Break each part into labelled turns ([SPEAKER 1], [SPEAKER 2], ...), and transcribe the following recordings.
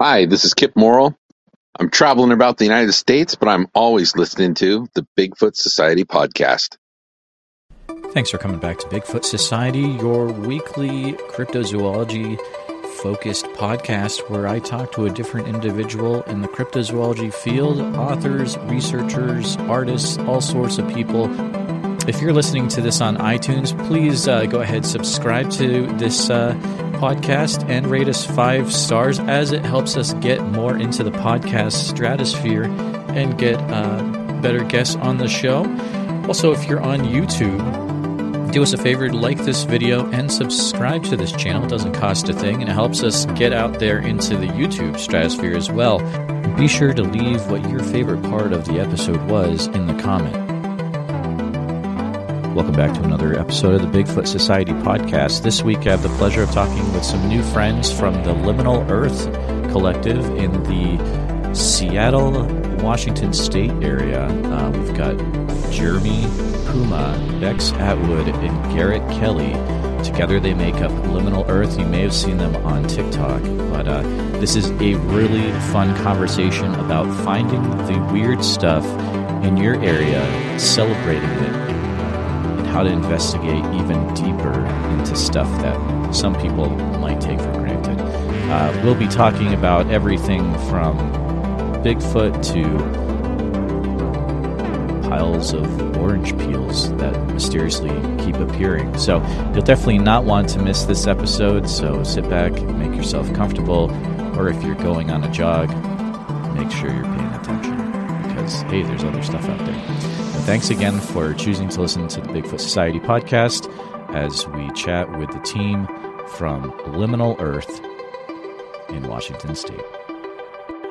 [SPEAKER 1] Hi, this is Kip Morrill. I'm traveling about the United States, but I'm always listening to the Bigfoot Society podcast.
[SPEAKER 2] Thanks for coming back to Bigfoot Society, your weekly cryptozoology focused podcast where I talk to a different individual in the cryptozoology field authors, researchers, artists, all sorts of people. If you're listening to this on iTunes, please uh, go ahead subscribe to this uh, podcast and rate us five stars as it helps us get more into the podcast stratosphere and get uh, better guests on the show. Also, if you're on YouTube, do us a favor, like this video and subscribe to this channel. It doesn't cost a thing and it helps us get out there into the YouTube stratosphere as well. Be sure to leave what your favorite part of the episode was in the comment. Welcome back to another episode of the Bigfoot Society podcast. This week I have the pleasure of talking with some new friends from the Liminal Earth Collective in the Seattle, Washington State area. Uh, we've got Jeremy Puma, Bex Atwood, and Garrett Kelly. Together they make up Liminal Earth. You may have seen them on TikTok, but uh, this is a really fun conversation about finding the weird stuff in your area, celebrating it, how to investigate even deeper into stuff that some people might take for granted. Uh, we'll be talking about everything from Bigfoot to piles of orange peels that mysteriously keep appearing. So you'll definitely not want to miss this episode. So sit back, make yourself comfortable, or if you're going on a jog, make sure you're paying attention because, hey, there's other stuff out there. Thanks again for choosing to listen to the Bigfoot Society podcast as we chat with the team from Liminal Earth in Washington State.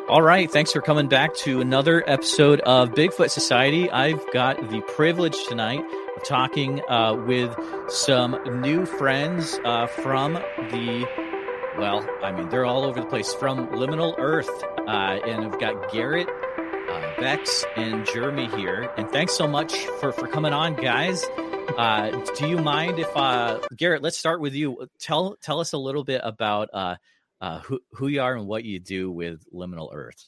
[SPEAKER 2] All right. Thanks for coming back to another episode of Bigfoot Society. I've got the privilege tonight of talking uh, with some new friends uh, from the, well, I mean, they're all over the place, from Liminal Earth. Uh, and I've got Garrett, Bex, and Jeremy here. And thanks so much for, for coming on, guys. Uh, do you mind if, uh, Garrett, let's start with you. Tell, tell us a little bit about uh, who who you are and what you do with Liminal Earth.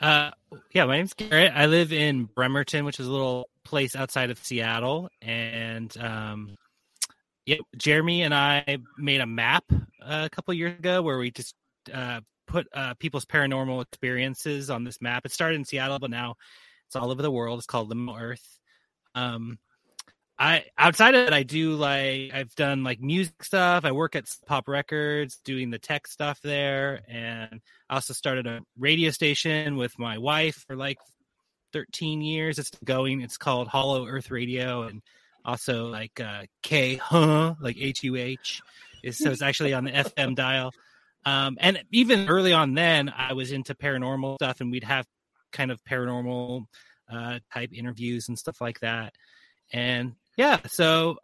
[SPEAKER 3] Uh, yeah, my name's Garrett. I live in Bremerton, which is a little place outside of Seattle, and um, yeah, Jeremy and I made a map a couple years ago where we just uh, put uh, people's paranormal experiences on this map. It started in Seattle, but now it's all over the world. It's called Liminal Earth. Um, I outside of it, I do like I've done like music stuff. I work at Pop Records doing the tech stuff there, and I also started a radio station with my wife for like 13 years. It's going. It's called Hollow Earth Radio, and also like uh, K huh like H U H. So it's actually on the FM dial. Um, and even early on, then I was into paranormal stuff, and we'd have kind of paranormal uh, type interviews and stuff like that. And yeah, so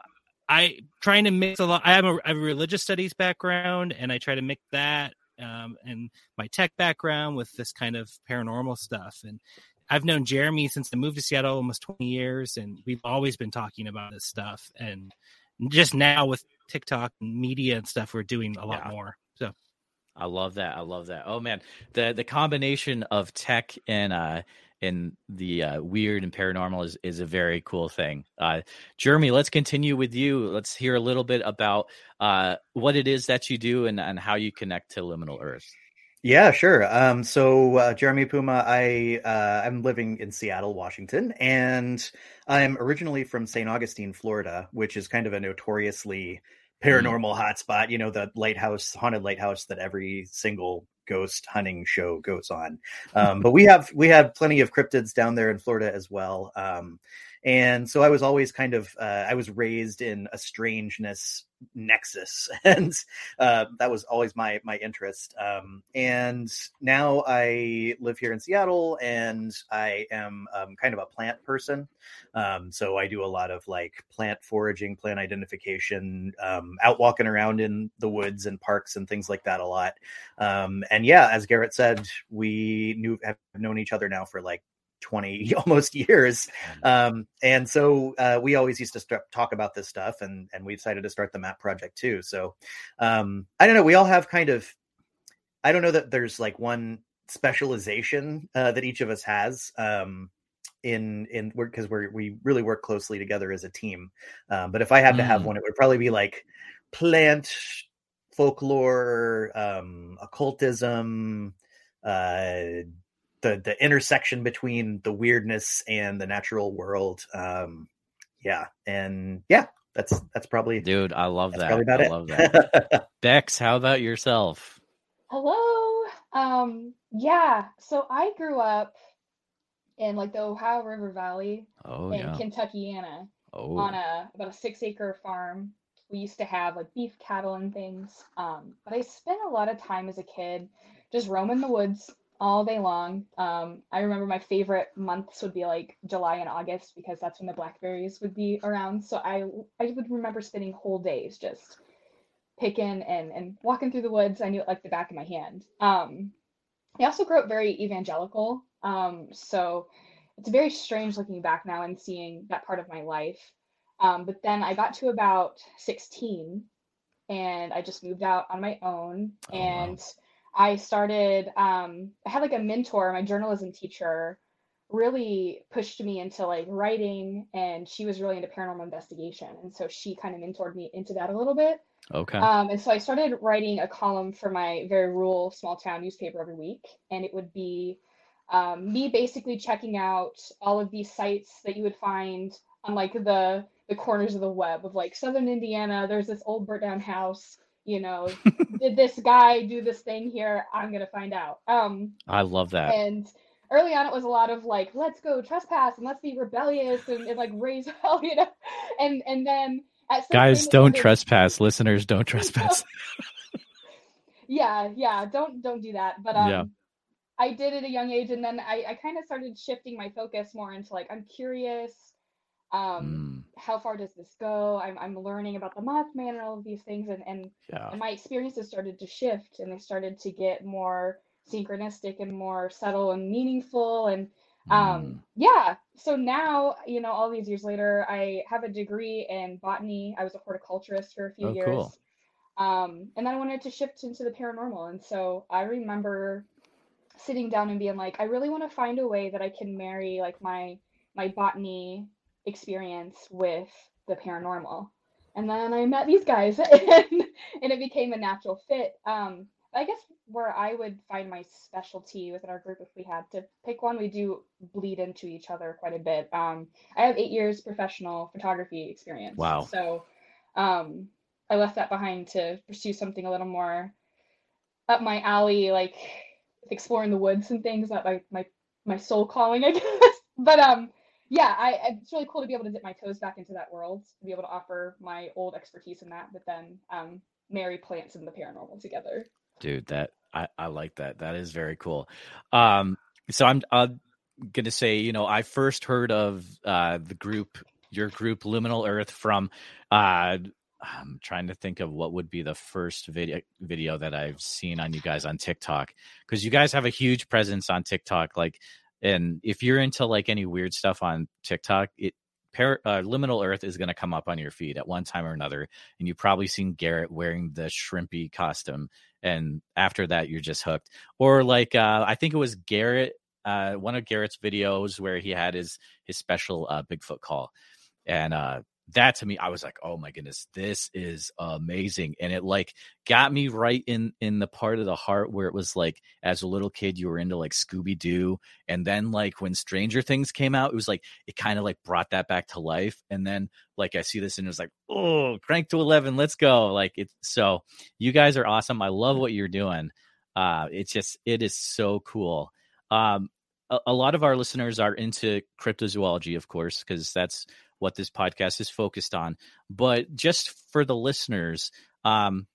[SPEAKER 3] I trying to mix a lot. I have a, I have a religious studies background, and I try to mix that um, and my tech background with this kind of paranormal stuff. And I've known Jeremy since I moved to Seattle almost 20 years, and we've always been talking about this stuff. And just now with TikTok and media and stuff, we're doing a lot yeah. more. So
[SPEAKER 2] I love that. I love that. Oh man, the the combination of tech and uh and the uh, weird and paranormal is, is a very cool thing. Uh, Jeremy, let's continue with you. Let's hear a little bit about uh, what it is that you do and, and how you connect to Liminal Earth.
[SPEAKER 4] Yeah, sure. Um, so uh, Jeremy Puma, I uh, I'm living in Seattle, Washington, and I'm originally from St. Augustine, Florida, which is kind of a notoriously. Paranormal mm. hotspot. You know, the lighthouse, haunted lighthouse that every single ghost hunting show goes on. Um, but we have we have plenty of cryptids down there in Florida as well. Um, and so I was always kind of uh, I was raised in a strangeness nexus, and uh, that was always my my interest. Um, and now I live here in Seattle, and I am um, kind of a plant person. Um, so I do a lot of like plant foraging, plant identification, um, out walking around in the woods and parks and things like that a lot. Um, and yeah, as Garrett said, we knew have known each other now for like 20 almost years mm. um, and so uh, we always used to start, talk about this stuff and and we decided to start the map project too so um, i don't know we all have kind of I don't know that there's like one specialization uh, that each of us has. Um, in in because we're we really work closely together as a team. Um, but if I had to have
[SPEAKER 2] Mm.
[SPEAKER 4] one, it would probably be like plant folklore, um, occultism, uh, the the intersection between the weirdness and the natural world. Um, yeah, and yeah, that's that's probably
[SPEAKER 2] Dude, I love that.
[SPEAKER 4] about
[SPEAKER 2] I
[SPEAKER 4] it.
[SPEAKER 2] love that. Bex, how about yourself?
[SPEAKER 5] Hello. Um, yeah, so I grew up in like the Ohio River Valley
[SPEAKER 2] Oh
[SPEAKER 5] in
[SPEAKER 2] yeah.
[SPEAKER 5] Kentuckiana
[SPEAKER 2] Oh.
[SPEAKER 5] on a about a six acre farm. We used to have like beef cattle and things. Um, but I spent a lot of time as a kid just roaming the woods all day long. Um, I remember my favorite months would be like July and August because that's when the blackberries would be around. So I I would remember spending whole days just picking and and walking through the woods. I knew it like the back of my hand. Um, I also grew up very evangelical. Um, so it's very strange looking back now and seeing that part of my life. Um, but then I got to about 16 and I just moved out on my own
[SPEAKER 2] Oh, wow.
[SPEAKER 5] I started um, I had like a mentor, my journalism teacher really pushed me into like writing and she was really into paranormal investigation and so she kind of mentored me into that a little bit
[SPEAKER 2] Okay.
[SPEAKER 5] um, and so I started writing a column for my very rural small town newspaper every week, and it would be um, me basically checking out all of these sites that you would find on like the the corners of the web of like southern Indiana. There's this old burnt down house. You know, did this guy do this thing here? I'm gonna find out. Um,
[SPEAKER 2] I love that.
[SPEAKER 5] and early on, it was a lot of like, let's go trespass and let's be rebellious and, and like raise hell, you know. And and then
[SPEAKER 2] Guys, don't
[SPEAKER 5] was-
[SPEAKER 2] trespass. Listeners, don't trespass.
[SPEAKER 5] yeah yeah don't don't do that but um
[SPEAKER 2] Yeah.
[SPEAKER 5] i did at a young age and then i, I kind of started shifting my focus more into like i'm curious um
[SPEAKER 2] Mm,
[SPEAKER 5] how far does this go I'm, I'm learning about the mothman and all of these things and, and
[SPEAKER 2] yeah.
[SPEAKER 5] and my experiences started to shift and they started to get more synchronistic and more subtle and meaningful and
[SPEAKER 2] Mm.
[SPEAKER 5] um yeah so now you know all these years later i have a degree in botany i was a horticulturist for a few
[SPEAKER 2] Oh,
[SPEAKER 5] years
[SPEAKER 2] cool.
[SPEAKER 5] um and then i wanted to shift into the paranormal and so i remember sitting down and being like i really want to find a way that i can marry like my my botany experience with the paranormal. And then i met these guys and, and it became a natural fit. Um i guess where i would find my specialty within our group if we had to pick one we do bleed into each other quite a bit. Um i have eight years professional photography experience.
[SPEAKER 2] Wow.
[SPEAKER 5] so um i left that behind to pursue something a little more up my alley like exploring the woods and things that my my my soul calling i guess. But um yeah I it's really cool to be able to dip my toes back into that world to be able to offer my old expertise in that but then um marry plants and the paranormal together.
[SPEAKER 2] Dude that I, I like that. That is very cool. Um so i'm i'm gonna say you know i first heard of uh the group your group liminal earth from uh i'm trying to think of what would be the first video video that i've seen on you guys on tiktok because you guys have a huge presence on tiktok like and if you're into like any weird stuff on tiktok it Par- uh, liminal earth is going to come up on your feed at one time or another and you've probably seen garrett wearing the shrimpy costume and after that you're just hooked. Or like uh i think it was garrett uh one of garrett's videos where he had his his special uh bigfoot call. And uh that to me i was like oh my goodness this is amazing and it like got me right in in the part of the heart where it was like as a little kid you were into like scooby-doo and then like when stranger things came out it was like it kind of like brought that back to life and then like i see this and it was like oh crank to 11 let's go like it's so you guys are awesome i love what you're doing uh it's just it is so cool um a, a lot of our listeners are into cryptozoology of course because that's what this podcast is focused on. But just for the listeners um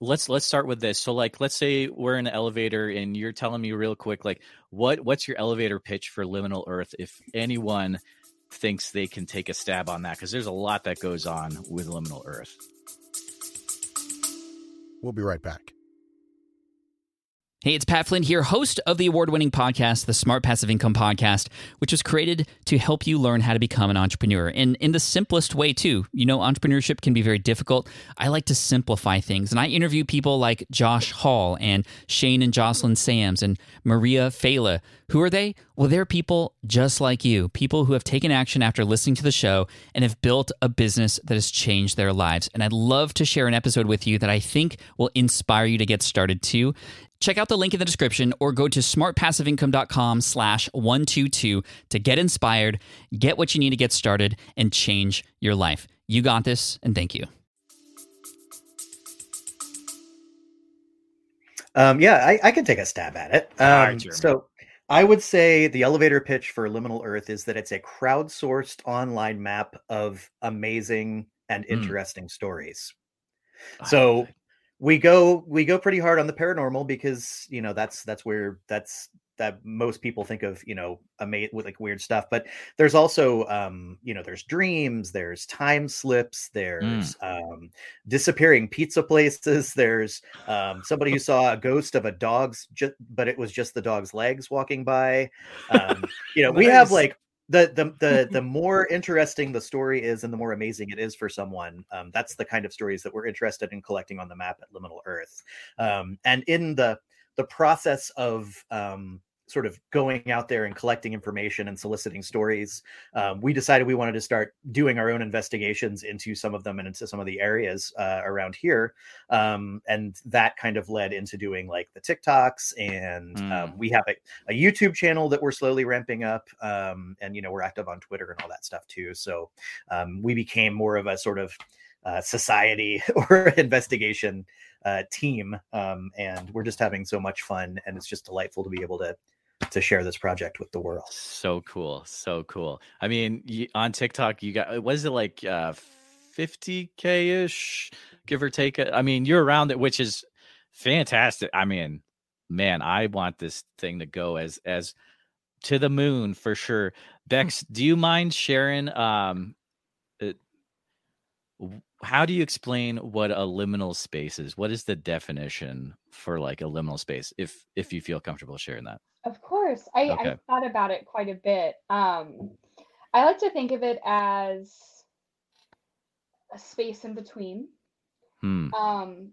[SPEAKER 2] let's let's start with this. So like let's say we're in an elevator and you're telling me real quick like what what's your elevator pitch for liminal earth if anyone thinks they can take a stab on that? Because there's a lot that goes on with liminal earth.
[SPEAKER 6] We'll be right back. Hey, it's Pat Flynn here, host of the award winning podcast, the Smart Passive Income Podcast, which was created to help you learn how to become an entrepreneur. And in the simplest way, too. You know, entrepreneurship can be very difficult. I like to simplify things. And I interview people like Josh Hall and Shane and Jocelyn Sams and Maria Fela. Who are they? Well, they're people just like you, people who have taken action after listening to the show and have built a business that has changed their lives. And I'd love to share an episode with you that I think will inspire you to get started too. Check out the link in the description or go to smartpassiveincome.com slash 122 to get inspired, get what you need to get started, and change your life. You got this, and thank you.
[SPEAKER 4] Um, yeah, I, I can take a stab at it. Um,
[SPEAKER 7] right,
[SPEAKER 4] so I would say the elevator pitch for Liminal Earth is that it's a crowdsourced online map of amazing and
[SPEAKER 2] Hmm.
[SPEAKER 4] interesting stories. So we go we go pretty hard on the paranormal because you know that's that's where that's that most people think of you know a ama- with like weird stuff. But there's also um you know there's dreams there's time slips there's um disappearing pizza places there's um somebody who saw a ghost of a dog's just but it was just the dog's legs walking by. Um you know we have like the the the the more interesting the story is and the more amazing it is for someone um, that's the kind of stories that we're interested in collecting on the map at liminal earth. Um, and in the the process of um, sort of going out there and collecting information and soliciting stories um, we decided we wanted to start doing our own investigations into some of them and into some of the areas uh, around here um, and that kind of led into doing like the tiktoks and um, we have a, a youtube channel that we're slowly ramping up um, and you know we're active on twitter and all that stuff too. So um, we became more of a sort of uh, society or investigation uh, team um, and we're just having so much fun and it's just delightful to be able to to share this project with the world
[SPEAKER 2] So cool, so cool. I mean, you, on TikTok, you got was it like uh, 50k ish, give or take? I mean, you're around it, which is fantastic. I mean, man, I want this thing to go as as to the moon for sure. Bex, do you mind sharing? Um, it, how do you explain what a liminal space is? What is the definition for like a liminal space? If if you feel comfortable sharing that.
[SPEAKER 5] Of course. I,
[SPEAKER 2] Okay.
[SPEAKER 5] I thought about it quite a bit. Um, I like to think of it as a space in between.
[SPEAKER 2] Hmm.
[SPEAKER 5] Um,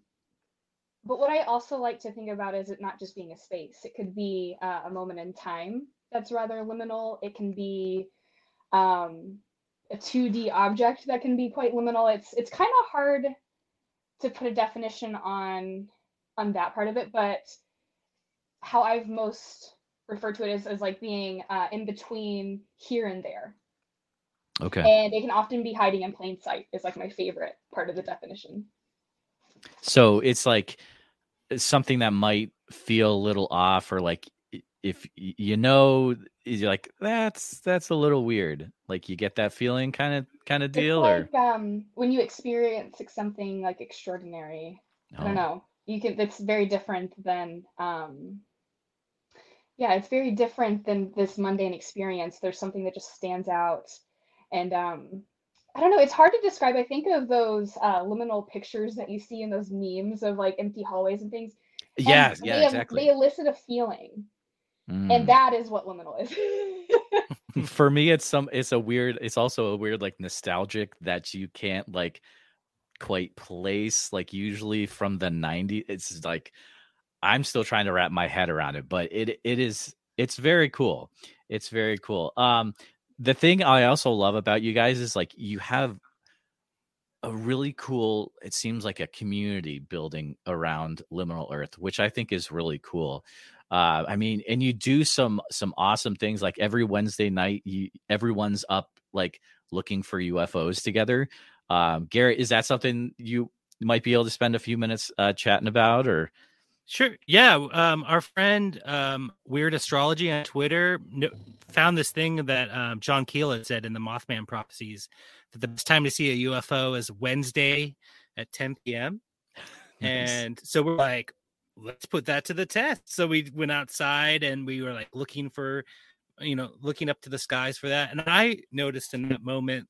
[SPEAKER 5] but what I also like to think about is it not just being a space. It could be uh, a moment in time that's rather liminal. It can be um, a 2D object that can be quite liminal. It's it's kind of hard to put a definition on on that part of it, but how I've most referred to it as as like being uh, in between here and there,
[SPEAKER 2] Okay.
[SPEAKER 5] and they can often be hiding in plain sight. Is like my favorite part of the definition.
[SPEAKER 2] So it's like something that might feel a little off, or like if you know, is you're like that's that's a little weird. Like you get that feeling, kind of kind of deal,
[SPEAKER 5] like um, when you experience like, something like extraordinary.
[SPEAKER 2] or
[SPEAKER 5] I don't know. You can. It's very different than. Um, yeah, it's very different than this mundane experience. There's something that just stands out, and um, I don't know. It's hard to describe. I think of those uh, liminal pictures that you see in those memes of like empty hallways and things. and
[SPEAKER 2] Yeah,
[SPEAKER 5] they
[SPEAKER 2] exactly.
[SPEAKER 5] They elicit a feeling,
[SPEAKER 2] Mm.
[SPEAKER 5] and that is what liminal is.
[SPEAKER 2] for me it's some it's a weird it's also a weird like nostalgic that you can't like quite place like usually from the 90s it's like i'm still trying to wrap my head around it but it it is it's very cool. It's very cool. Um the thing i also love about you guys is like you have a really cool it seems like a community building around liminal earth which i think is really cool. Uh i mean and you do some some awesome things like every wednesday night you everyone's up like looking for ufos together. Um garrett is that something you might be able to spend a few minutes uh chatting about or
[SPEAKER 3] Sure. Yeah. Um, our friend um, Weird Astrology on Twitter no- found this thing that um, John Keel had said in the Mothman prophecies that the best time to see a UFO is Wednesday at 10 p.m.
[SPEAKER 2] Nice.
[SPEAKER 3] And so we're like, let's put that to the test. So we went outside and we were like looking for, you know, looking up to the skies for that. And I noticed in that moment,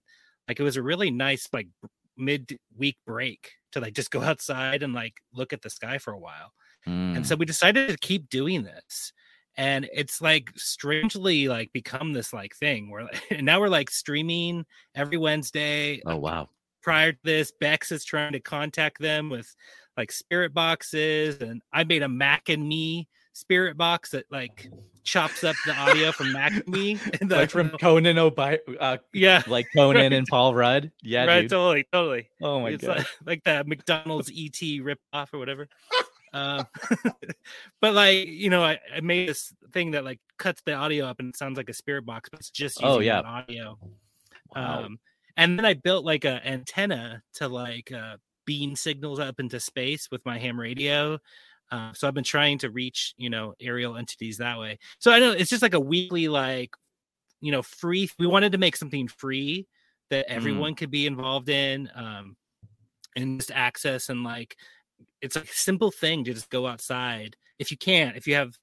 [SPEAKER 3] like it was a really nice, like mid week break to like just go outside and like look at the sky for a while And
[SPEAKER 2] Mm.
[SPEAKER 3] so we decided to keep doing this. And it's like strangely like become this like thing where and now we're like streaming every Wednesday.
[SPEAKER 2] oh wow.
[SPEAKER 3] Prior to this, Bex is trying to contact them with like spirit boxes, and I made a Mac and Me spirit box that like chops up the audio from Mac and Me. and the-
[SPEAKER 2] Like from Conan O'Bi- uh,
[SPEAKER 3] yeah,
[SPEAKER 2] like Conan
[SPEAKER 3] Right.
[SPEAKER 2] and Paul Rudd. Yeah,
[SPEAKER 3] right,
[SPEAKER 2] dude.
[SPEAKER 3] totally, totally.
[SPEAKER 2] Oh my
[SPEAKER 3] it's
[SPEAKER 2] god.
[SPEAKER 3] like, like that McDonald's ET rip off or whatever. Um, but like you know, I, I made this thing that like cuts the audio up and it sounds like a spirit box, but it's just using
[SPEAKER 2] Oh, yeah.
[SPEAKER 3] audio.
[SPEAKER 2] Wow.
[SPEAKER 3] Um, and then I built like a antenna to like uh, beam signals up into space with my ham radio. Uh, so I've been trying to reach you know aerial entities that way. So I know it's just like a weekly like you know free. We wanted to make something free that everyone could be involved in, um, and just access and like it's a simple thing to just go outside if you can't if you have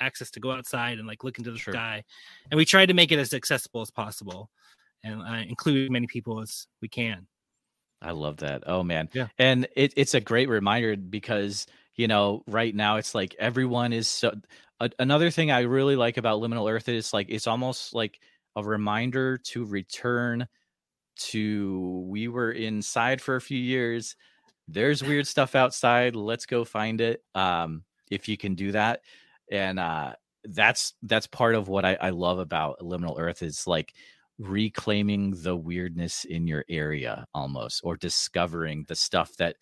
[SPEAKER 3] access to go outside and like look into the
[SPEAKER 2] Sure.
[SPEAKER 3] sky and we tried to make it as accessible as possible and uh, include as many people as we can
[SPEAKER 2] I love that. Oh man.
[SPEAKER 3] Yeah.
[SPEAKER 2] And it, it's a great reminder because, you know, right now it's like everyone is so a, another thing I really like about Liminal Earth is like it's almost like a reminder to return to we were inside for a few years. There's weird stuff outside. Let's go find it. Um, if you can do that. And uh that's that's part of what I, I love about Liminal Earth is like reclaiming the weirdness in your area almost or discovering the stuff that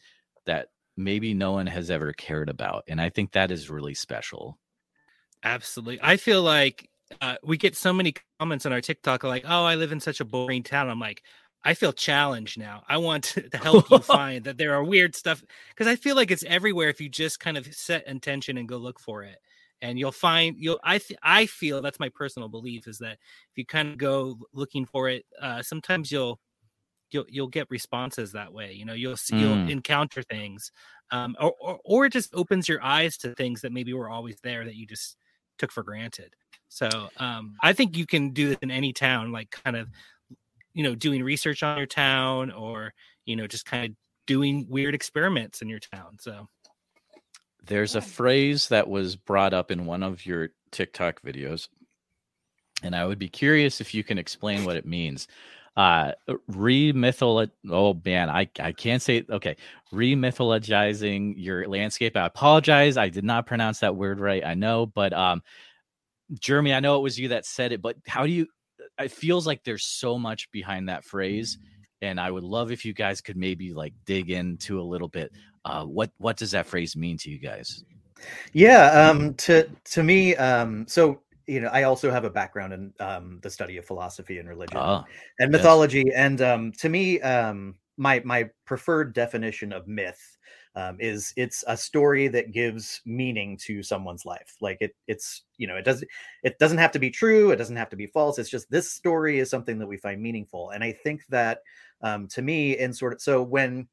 [SPEAKER 2] that maybe no one has ever cared about and i think that is really special
[SPEAKER 3] absolutely i feel like uh, we get so many comments on our tiktok like oh i live in such a boring town i'm like i feel challenged now. I want to, help you find that there are weird stuff because i feel like it's everywhere if you just kind of set intention and go look for it. And you'll find you'll i th- i feel that's my personal belief is that if you kind of go looking for it uh sometimes you'll you'll you'll get responses that way you know you'll see you'll
[SPEAKER 2] Mm.
[SPEAKER 3] encounter things um or, or or it just opens your eyes to things that maybe were always there that you just took for granted. So um i think you can do this in any town like kind of you know doing research on your town or you know just kind of doing weird experiments in your town so.
[SPEAKER 2] There's a phrase that was brought up in one of your tiktok videos and i would be curious if you can explain what it means. Uh remytholo oh man i i can't say it okay remythologizing your landscape. I apologize i did not pronounce that word right i know but um jeremy i know it was you that said it but how do you it feels like there's so much behind that phrase and i would love if you guys could maybe like dig into a little bit uh what what does that phrase mean to you guys
[SPEAKER 4] Yeah, um, to to me, um, so you know, I also have a background in um, the study of philosophy and religion
[SPEAKER 2] oh
[SPEAKER 4] and
[SPEAKER 2] yes.
[SPEAKER 4] mythology, and um, to me, um, my my preferred definition of myth um, is it's a story that gives meaning to someone's life. Like it, it's you know, it doesn't it doesn't have to be true, it doesn't have to be false. It's just this story is something that we find meaningful, and I think that um, to me, in sort of so when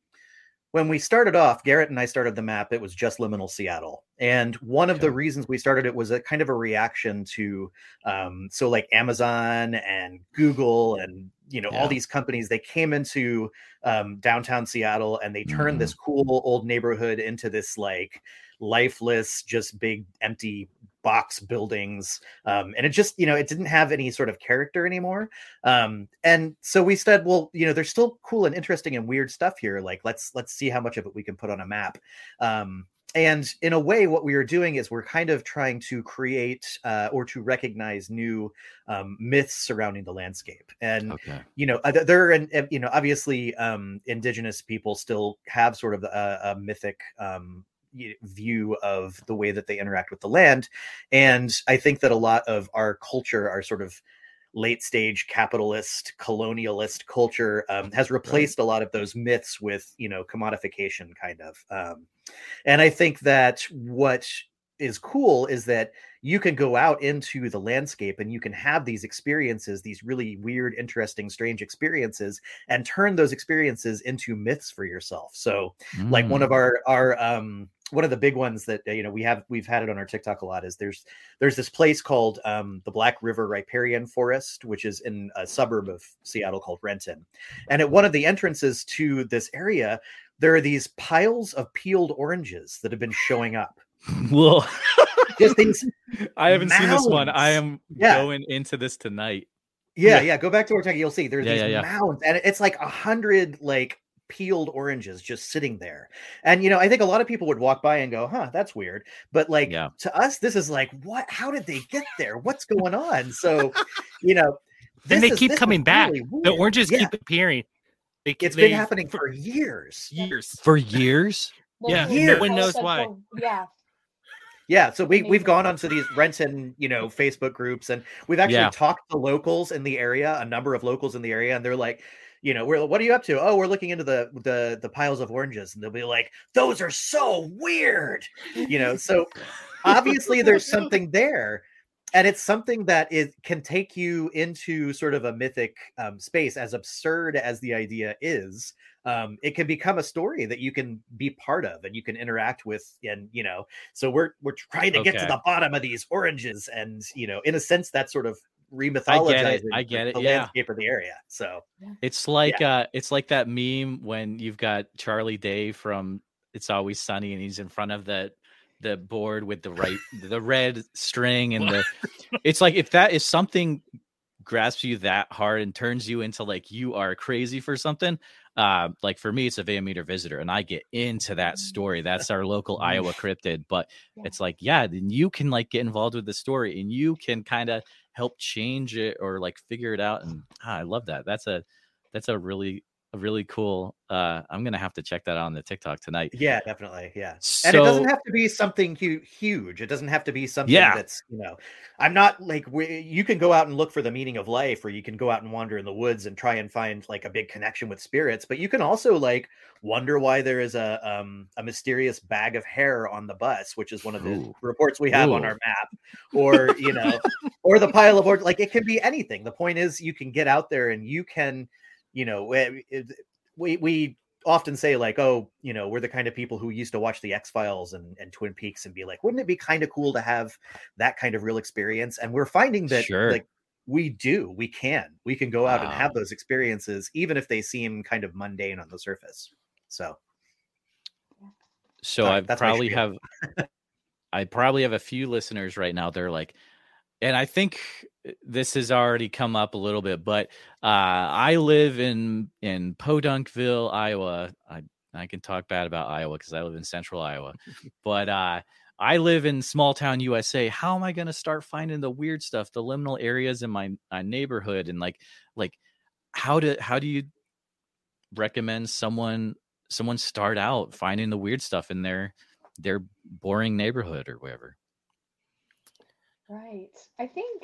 [SPEAKER 4] when we started off, Garrett and I started the map, it was just liminal Seattle. And one of the reasons we started it was a kind of a reaction to um, so like Amazon and Google and you know
[SPEAKER 2] Yeah.
[SPEAKER 4] all these companies they came into um, downtown Seattle and they turned
[SPEAKER 2] Mhm.
[SPEAKER 4] this cool old neighborhood into this like lifeless, just big empty box buildings um, and it just you know it didn't have any sort of character anymore um, and so we said well you know there's still cool and interesting and weird stuff here like let's let's see how much of it we can put on a map. Um, and in a way what we are doing is we're kind of trying to create uh, or to recognize new um, myths surrounding the landscape and
[SPEAKER 2] okay.
[SPEAKER 4] you know th- there and you know obviously um indigenous people still have sort of a, a mythic um view of the way that they interact with the land. And i think that a lot of our culture our sort of late stage capitalist colonialist culture um, has replaced a lot of those myths with you know commodification kind of um, and i think that what is cool is that you can go out into the landscape and you can have these experiences these really weird interesting strange experiences and turn those experiences into myths for yourself. So like one
[SPEAKER 2] Mm.
[SPEAKER 4] of our our um one of the big ones that uh, you know we have we've had it on our TikTok a lot is there's there's this place called um, the Black River Riparian Forest, which is in a suburb of Seattle called Renton, and at one of the entrances to this area, there are these piles of peeled oranges that have been showing up,
[SPEAKER 2] Well,
[SPEAKER 4] Just these.
[SPEAKER 2] I haven't seen this one. I am
[SPEAKER 4] Yeah.
[SPEAKER 2] going into this tonight.
[SPEAKER 4] Yeah,
[SPEAKER 2] Yeah.
[SPEAKER 4] yeah. Go back to Ortega. You'll see there's
[SPEAKER 2] Yeah,
[SPEAKER 4] these
[SPEAKER 2] yeah, yeah.
[SPEAKER 4] mounds, and it's like a hundred like peeled oranges just sitting there. And you know, I think a lot of people would walk by and go, "Huh, that's weird." But like
[SPEAKER 2] Yeah.
[SPEAKER 4] to us, this is like, what? How did they get there? What's going on? So, you know,
[SPEAKER 3] Then they
[SPEAKER 4] is-
[SPEAKER 3] keep coming back.
[SPEAKER 4] really
[SPEAKER 3] The oranges
[SPEAKER 4] Yeah,
[SPEAKER 3] keep appearing. They,
[SPEAKER 4] It's
[SPEAKER 3] they-
[SPEAKER 4] been happening for years.
[SPEAKER 3] years.
[SPEAKER 2] For years?
[SPEAKER 3] Yeah,
[SPEAKER 5] Well,
[SPEAKER 4] no
[SPEAKER 3] one knows why.
[SPEAKER 5] yeah,
[SPEAKER 4] Yeah, so we we've
[SPEAKER 5] Amazing.
[SPEAKER 4] gone onto these Renton, you know, Facebook groups, and we've actually
[SPEAKER 2] Yeah.
[SPEAKER 4] talked to locals in the area, a number of locals in the area, and they're like, you know, we're what are you up to? Oh, we're looking into the the the piles of oranges, and they'll be like, those are so weird, you know. So obviously, there's something there, and it's something that is can take you into sort of a mythic um, space, as absurd as the idea is. Um, it can become a story that you can be part of and you can interact with, and you know, so we're we're trying to get to the bottom of these oranges, and you know, in a sense, that's sort of
[SPEAKER 2] I
[SPEAKER 4] remythologizing
[SPEAKER 2] I get
[SPEAKER 4] the,
[SPEAKER 2] it,
[SPEAKER 4] the
[SPEAKER 2] yeah.
[SPEAKER 4] landscape of the area. So
[SPEAKER 2] It's like uh it's like that meme when you've got Charlie Day from It's Always Sunny and he's in front of the the board with the right the red string and the it's like if that is something grasps you that hard and turns you into like you are crazy for something uh like for me it's a van meter visitor and i get into that story that's our local iowa cryptid but
[SPEAKER 5] Yeah.
[SPEAKER 2] it's like yeah then you can like get involved with the story and you can kind of help change it or like figure it out and ah, i love that. That's a that's a really really cool uh i'm gonna have to check that out on the tiktok tonight
[SPEAKER 4] yeah, definitely, yeah.
[SPEAKER 2] so
[SPEAKER 4] and it doesn't have to be something hu- huge. It doesn't have to be something
[SPEAKER 2] Yeah.
[SPEAKER 4] that's you know. I'm not like we, you can go out and look for the meaning of life, or you can go out and wander in the woods and try and find like a big connection with spirits. But you can also like wonder why there is a um a mysterious bag of hair on the bus, which is one of the
[SPEAKER 2] Ooh.
[SPEAKER 4] reports we have on our map, or you know, or the pile of or like it can be anything. The point is, you can get out there and you can, you know, we we, we often say like oh you know we're the kind of people who used to watch the x-files and, and twin peaks and be like wouldn't it be kind of cool to have that kind of real experience and we're finding that
[SPEAKER 2] Sure.
[SPEAKER 4] like we do we can we can go out and have those experiences even if they seem kind of mundane on the surface so
[SPEAKER 2] So
[SPEAKER 4] Sorry,
[SPEAKER 2] I probably have I probably have a few listeners right now. They're like, and I think this has already come up a little bit, but uh, I live in in Podunkville, Iowa. I I can talk bad about Iowa because I live in Central Iowa, but uh, I live in small town USA. How am I going to start finding the weird stuff, the liminal areas in my, my neighborhood, and like like how do how do you recommend someone someone start out finding the weird stuff in their their boring neighborhood or whatever.
[SPEAKER 5] right. I think.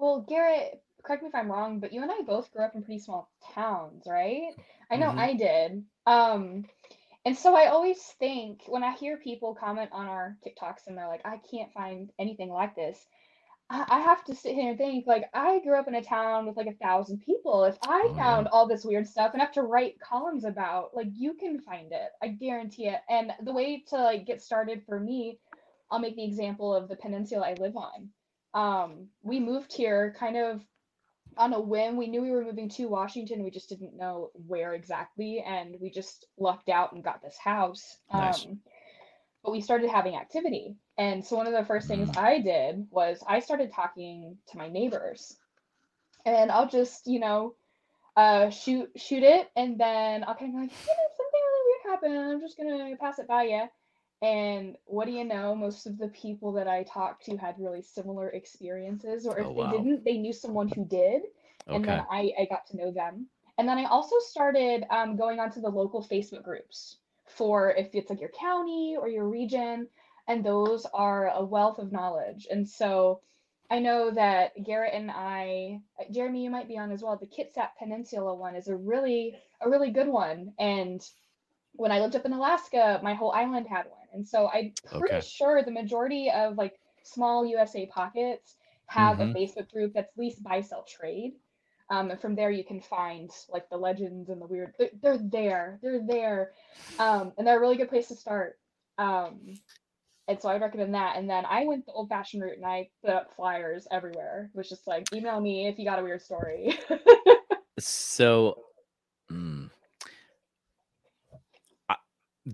[SPEAKER 5] Well, Garrett, correct me if I'm wrong, but you and I both grew up in pretty small towns, right? I know
[SPEAKER 2] Mhm.
[SPEAKER 5] I did. Um, and so I always think when I hear people comment on our TikToks and they're like, I can't find anything like this. I I have to sit here and think like I grew up in a town with like a thousand people. If I
[SPEAKER 2] Oh, yeah.
[SPEAKER 5] found all this weird stuff and have to write columns about, like you can find it. I guarantee it. And the way to like get started for me, I'll make the example of the peninsula I live on. Um, we moved here kind of on a whim. We knew we were moving to Washington. We just didn't know where exactly, and we just lucked out and got this house.
[SPEAKER 2] Nice.
[SPEAKER 5] Um, but we started having activity. And so one of the first things
[SPEAKER 2] Mm.
[SPEAKER 5] I did was I started talking to my neighbors. And I'll just, you know, uh shoot shoot it and then I'll kind of be like, you know, something really weird happened. I'm just gonna pass it by you. And what do you know? Most of the people that I talked to had really similar experiences, or if
[SPEAKER 2] Oh,
[SPEAKER 5] they didn't, they knew someone who did. And then I, I got to know them. And then I also started um, going onto the local Facebook groups for if it's like your county or your region, and those are a wealth of knowledge. And so I know that Garrett and I, uh, Jeremy, you might be on as well. The Kitsap Peninsula one is a really a really good one. And when I lived up in Alaska, my whole island had one. And so I'm pretty
[SPEAKER 2] Okay.
[SPEAKER 5] sure the majority of like small USA pockets have
[SPEAKER 2] Mhm.
[SPEAKER 5] a Facebook group that's at least buy sell trade. Um, and from there you can find like the legends and the weird. They're, they're there. They're there, um, and they're a really good place to start. Um, and so I recommend that. And then I went the old fashioned route and I put up flyers everywhere. It was just like email me if you got a weird story.
[SPEAKER 2] So, mm,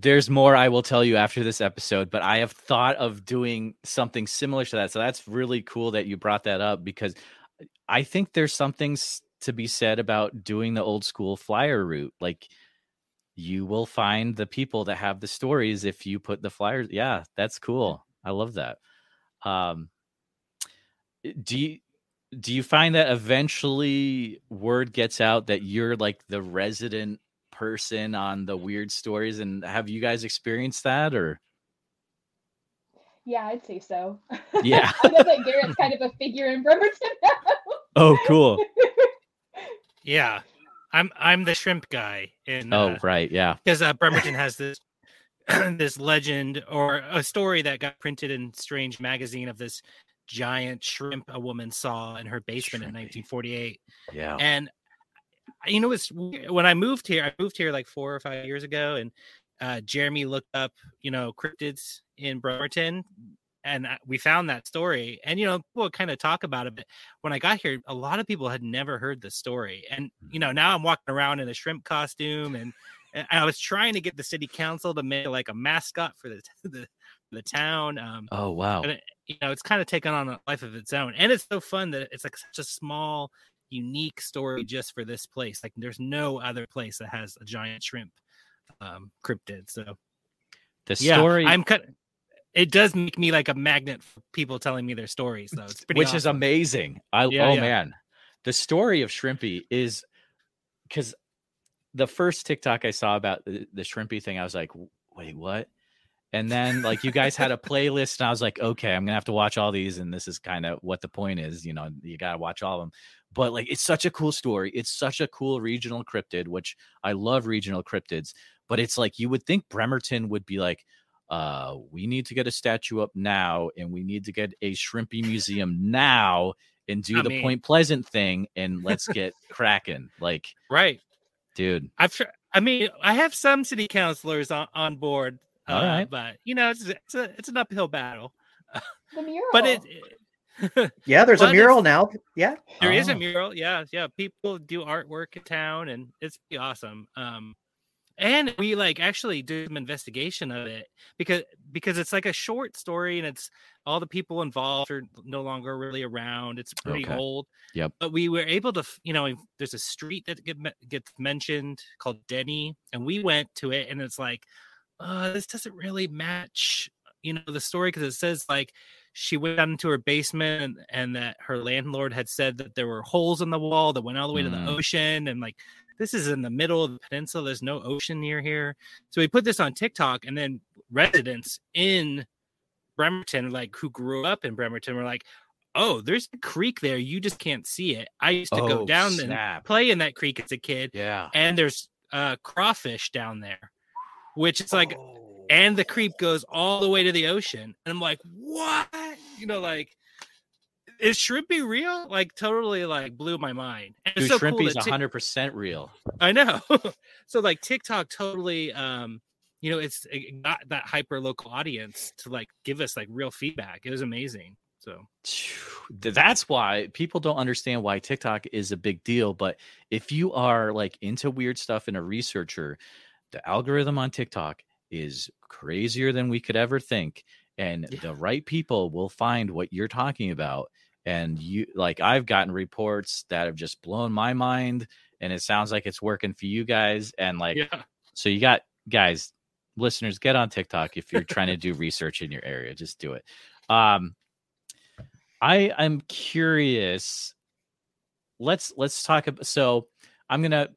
[SPEAKER 2] there's more I will tell you after this episode, but I have thought of doing something similar to that. So that's really cool that you brought that up because I think there's something to be said about doing the old school flyer route. Like you will find the people that have the stories if you put the flyers. Yeah, that's cool. I love that. Um, do you do you find that eventually word gets out that you're like the resident person on the weird stories and have you guys experienced that or?
[SPEAKER 5] Yeah i'd say so.
[SPEAKER 2] Yeah.
[SPEAKER 5] I know that garrett's kind of a figure in bremerton now.
[SPEAKER 2] oh cool.
[SPEAKER 3] yeah. I'm i'm the shrimp guy in
[SPEAKER 2] oh
[SPEAKER 3] uh,
[SPEAKER 2] right yeah.
[SPEAKER 3] because uh, bremerton has this this legend or a story that got printed in strange magazine of this giant shrimp a woman saw in her basement Shrimpy. in 1948
[SPEAKER 2] yeah.
[SPEAKER 3] And you know, it's when I moved here. I moved here like four or five years ago, and uh, Jeremy looked up, you know, cryptids in Bremerton, and we found that story. And you know, we'll kind of talk about it. But when I got here, a lot of people had never heard the story, and you know, now I'm walking around in a shrimp costume, and, and I was trying to get the city council to make like a mascot for the the, the town. Um,
[SPEAKER 2] oh wow!
[SPEAKER 3] It, you know, it's kind of taken on a life of its own, and it's so fun that it's like such a small unique story just for this place. Like there's no other place that has a giant shrimp um, cryptid. So
[SPEAKER 2] the story
[SPEAKER 3] yeah, I'm cut. It does make me like a magnet for people telling me their stories, though.
[SPEAKER 2] which
[SPEAKER 3] awesome.
[SPEAKER 2] is amazing. I yeah, oh yeah. man, the story of Shrimpy is because the first TikTok I saw about the, the Shrimpy thing, I was like, wait, what? And then like you guys had a playlist, and I was like, okay, I'm gonna have to watch all these, and this is kind of what the point is. You know, you gotta watch all of them but like it's such a cool story. It's such a cool regional cryptid, which I love regional cryptids. But it's like you would think Bremerton would be like, uh, we need to get a statue up now, and we need to get a shrimpy museum now, and do I the mean, Point Pleasant thing, and let's get cracking. Like,
[SPEAKER 3] right,
[SPEAKER 2] dude.
[SPEAKER 3] I've tr- I mean, I have some city councilors on, on board.
[SPEAKER 2] All uh, right,
[SPEAKER 3] but you know, it's it's a it's an uphill battle.
[SPEAKER 5] The mural.
[SPEAKER 3] but it,
[SPEAKER 4] yeah, there's a mural now. Yeah,
[SPEAKER 3] there oh. is a mural. Yeah, yeah. People do artwork in town, and it's awesome. Um, and we like actually do some investigation of it because because it's like a short story, and it's all the people involved are no longer really around. It's pretty okay. old.
[SPEAKER 2] Yep.
[SPEAKER 3] But we were able to, you know, there's a street that get, gets mentioned called Denny, and we went to it, and it's like, uh, this doesn't really match, you know, the story because it says like she went down into her basement and, and, that her landlord had said that there were holes in the wall that went all the way mm. to the mm. ocean and like this is in the middle of the peninsula there's no ocean near here so we put this on tiktok and then residents in bremerton like who grew up in bremerton were like oh there's a creek there you just can't see it i used to oh, go down snap. and play in that creek as a kid
[SPEAKER 2] yeah
[SPEAKER 3] and there's uh crawfish down there which is like oh and the creep goes all the way to the ocean. And I'm like, what? You know, like, is Shrimpy real? Like, totally, like, blew my mind.
[SPEAKER 2] And Dude, so Shrimpy's cool 100% real.
[SPEAKER 3] I know. so, like, TikTok totally, um, you know, it's it got that hyper local audience to like give us like real feedback. It was amazing. So
[SPEAKER 2] that's why people don't understand why TikTok is a big deal. But if you are like into weird stuff and a researcher, the algorithm on TikTok is crazier than we could ever think and yeah. the right people will find what you're talking about and you like i've gotten reports that have just blown my mind and it sounds like it's working for you guys and like yeah. so you got guys listeners get on tiktok if you're trying to do research in your area just do it um i i'm curious let's let's talk about so i'm gonna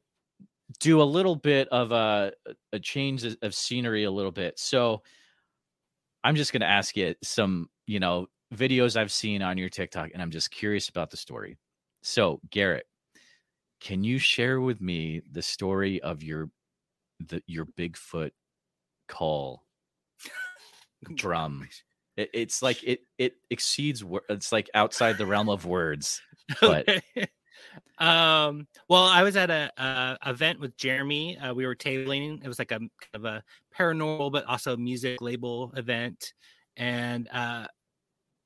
[SPEAKER 2] do a little bit of a a change of scenery a little bit. So I'm just going to ask you some, you know, videos I've seen on your TikTok and I'm just curious about the story. So, Garrett, can you share with me the story of your the your Bigfoot call drum? It, it's like it it exceeds it's like outside the realm of words. But.
[SPEAKER 3] Um, well, I was at a, a event with Jeremy. Uh, we were tabling. It was like a kind of a paranormal, but also music label event. And uh,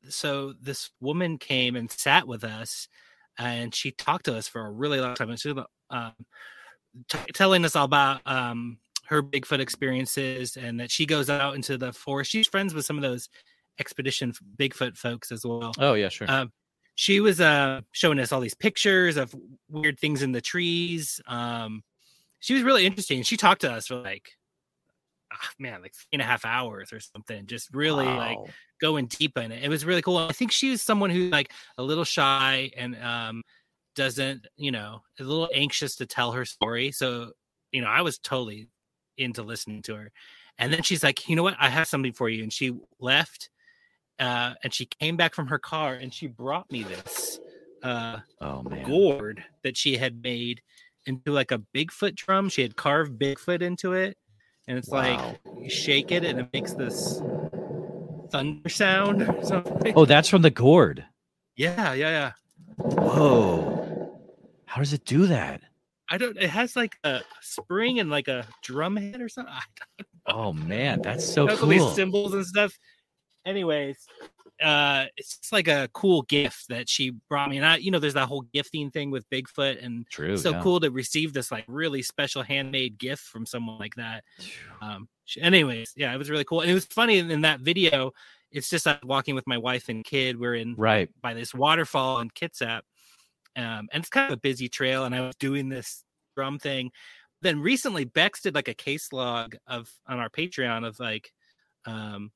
[SPEAKER 3] so this woman came and sat with us, and she talked to us for a really long time. And she was um, t- telling us all about um, her Bigfoot experiences and that she goes out into the forest. She's friends with some of those expedition Bigfoot folks as well.
[SPEAKER 2] Oh yeah, sure.
[SPEAKER 3] Um, she was uh, showing us all these pictures of weird things in the trees. Um, she was really interesting. She talked to us for like, oh, man, like three and a half hours or something. Just really wow. like going deep in it. It was really cool. I think she was someone who's like a little shy and um, doesn't, you know, a little anxious to tell her story. So, you know, I was totally into listening to her. And then she's like, you know what? I have something for you. And she left uh, and she came back from her car and she brought me this uh,
[SPEAKER 2] oh, man.
[SPEAKER 3] gourd that she had made into like a Bigfoot drum. She had carved Bigfoot into it. And it's wow. like you shake it and it makes this thunder sound or something.
[SPEAKER 2] Oh, that's from the gourd.
[SPEAKER 3] Yeah, yeah, yeah.
[SPEAKER 2] Whoa. How does it do that?
[SPEAKER 3] I don't. It has like a spring and like a drum head or something.
[SPEAKER 2] Oh man, that's so cool.
[SPEAKER 3] These symbols and stuff. Anyways, uh, it's just like a cool gift that she brought me. And I, you know, there's that whole gifting thing with Bigfoot, and
[SPEAKER 2] True,
[SPEAKER 3] so
[SPEAKER 2] yeah.
[SPEAKER 3] cool to receive this like really special handmade gift from someone like that. Um, anyways, yeah, it was really cool, and it was funny in, in that video. It's just like walking with my wife and kid. We're in
[SPEAKER 2] right
[SPEAKER 3] by this waterfall in Kitsap, um, and it's kind of a busy trail. And I was doing this drum thing. Then recently, Bex did like a case log of on our Patreon of like um,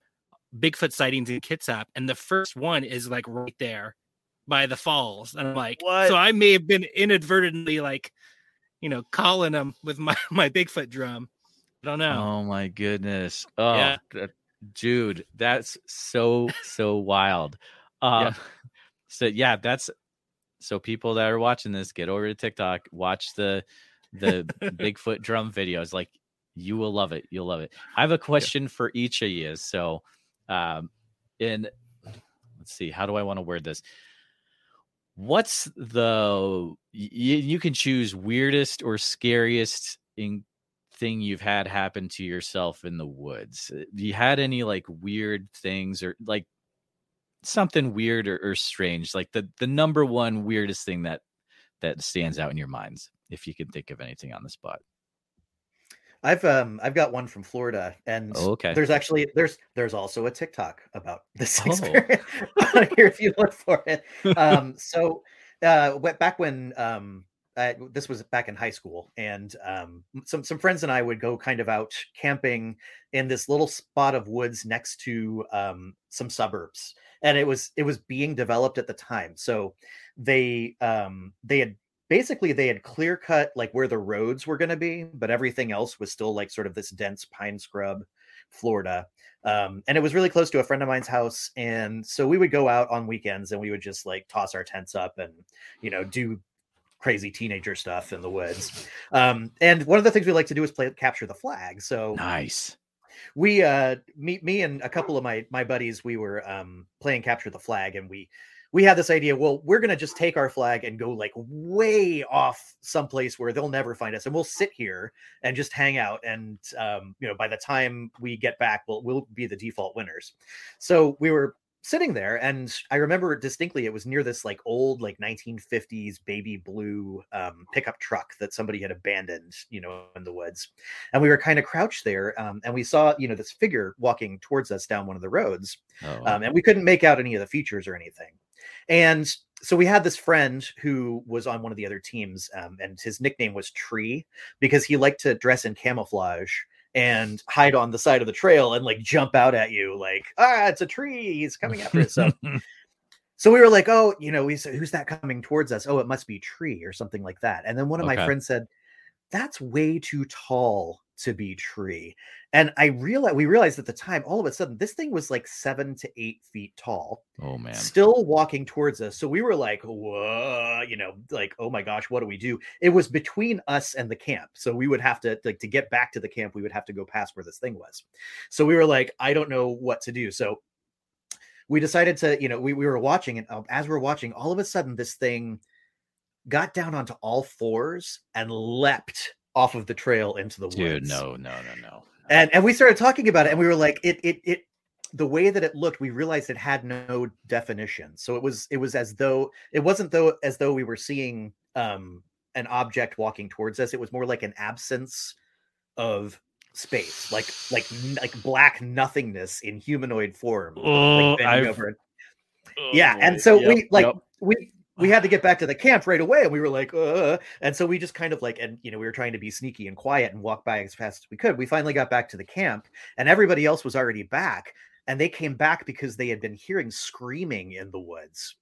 [SPEAKER 3] Bigfoot sightings in Kitsap, and the first one is like right there by the falls, and I'm like,
[SPEAKER 2] what?
[SPEAKER 3] so I may have been inadvertently like, you know, calling them with my my Bigfoot drum. I don't know.
[SPEAKER 2] Oh my goodness! Oh, yeah. that, dude, that's so so wild. Um, yeah. so yeah, that's so people that are watching this, get over to TikTok, watch the the Bigfoot drum videos. Like you will love it. You'll love it. I have a question yeah. for each of you. So, um, in let's see, how do I want to word this? What's the you, you can choose weirdest or scariest in thing you've had happen to yourself in the woods? You had any like weird things or like something weird or, or strange like the the number one weirdest thing that that stands out in your minds if you can think of anything on the spot
[SPEAKER 4] I've um I've got one from Florida, and
[SPEAKER 2] oh, okay.
[SPEAKER 4] there's actually there's there's also a TikTok about this oh. experience here if you look for it. Um, so uh, back when um I, this was back in high school, and um, some some friends and I would go kind of out camping in this little spot of woods next to um, some suburbs, and it was it was being developed at the time. So they um, they had basically they had clear cut like where the roads were going to be, but everything else was still like sort of this dense pine scrub, Florida. Um, and it was really close to a friend of mine's house, and so we would go out on weekends and we would just like toss our tents up and you know do crazy teenager stuff in the woods. Um, and one of the things we like to do is play capture the flag. So
[SPEAKER 2] nice
[SPEAKER 4] we uh me me and a couple of my my buddies we were um playing capture the flag and we we had this idea well we're going to just take our flag and go like way off someplace where they'll never find us and we'll sit here and just hang out and um you know by the time we get back we'll we'll be the default winners so we were sitting there and i remember distinctly it was near this like old like 1950s baby blue um, pickup truck that somebody had abandoned you know in the woods and we were kind of crouched there um, and we saw you know this figure walking towards us down one of the roads oh. um, and we couldn't make out any of the features or anything and so we had this friend who was on one of the other teams um, and his nickname was tree because he liked to dress in camouflage and hide on the side of the trail and like jump out at you like ah it's a tree he's coming after us so so we were like oh you know we said who's that coming towards us? Oh it must be tree or something like that. And then one of okay. my friends said that's way too tall to be tree and i realized we realized at the time all of a sudden this thing was like seven to eight feet tall
[SPEAKER 2] oh man.
[SPEAKER 4] still walking towards us so we were like whoa you know like oh my gosh what do we do? It was between us and the camp so we would have to like to get back to the camp we would have to go past where this thing was so we were like i don't know what to do so we decided to you know we, we were watching and um, as we we're watching all of a sudden this thing got down onto all fours and leapt off of the trail into the
[SPEAKER 2] Dude,
[SPEAKER 4] woods.
[SPEAKER 2] no, no, no, no.
[SPEAKER 4] And and we started talking about it, and we were like, it it it the way that it looked, we realized it had no definition. So it was it was as though it wasn't though as though we were seeing um an object walking towards us. It was more like an absence of space, like like like black nothingness in humanoid form.
[SPEAKER 2] Oh,
[SPEAKER 4] like over.
[SPEAKER 2] Oh,
[SPEAKER 4] yeah, and so
[SPEAKER 2] Yep,
[SPEAKER 4] we like
[SPEAKER 2] yep.
[SPEAKER 4] we we had to get back to the camp right away, and we were like, uh, and so we just kind of like, and you know, we were trying to be sneaky and quiet and walk by as fast as we could. We finally got back to the camp, and everybody else was already back, and they came back because they had been hearing screaming in the woods.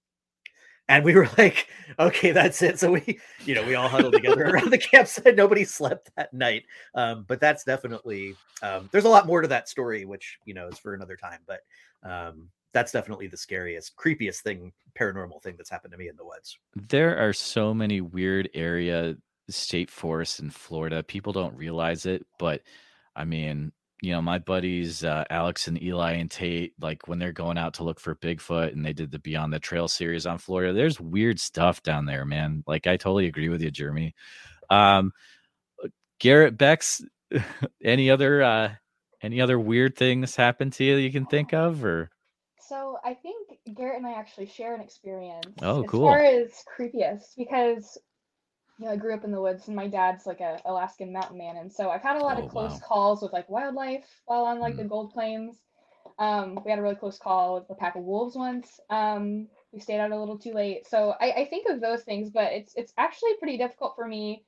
[SPEAKER 4] And we were like, okay, that's it. So we, you know, we all huddled together around the campsite. Nobody slept that night. Um, but that's definitely, um, there's a lot more to that story, which, you know, is for another time. But um, that's definitely the scariest, creepiest thing, paranormal thing that's happened to me in the woods.
[SPEAKER 2] There are so many weird area state forests in Florida. People don't realize it, but I mean, you know, my buddies uh, Alex and Eli and Tate, like when they're going out to look for Bigfoot, and they did the Beyond the Trail series on Florida. There's weird stuff down there, man. Like I totally agree with you, Jeremy. Um, Garrett Bex, any other uh, any other weird things happen to you that you can think of, or
[SPEAKER 5] So I think Garrett and I actually share an experience.
[SPEAKER 2] Oh,
[SPEAKER 5] as
[SPEAKER 2] cool.
[SPEAKER 5] far as creepiest, because you know I grew up in the woods, and my dad's like a Alaskan mountain man, and so I've had a lot
[SPEAKER 2] Oh,
[SPEAKER 5] of close
[SPEAKER 2] wow.
[SPEAKER 5] calls with like wildlife while on like the
[SPEAKER 2] Mm.
[SPEAKER 5] Gold Plains. Um, we had a really close call with a pack of wolves once. Um, we stayed out a little too late, so I, I think of those things, but it's it's actually pretty difficult for me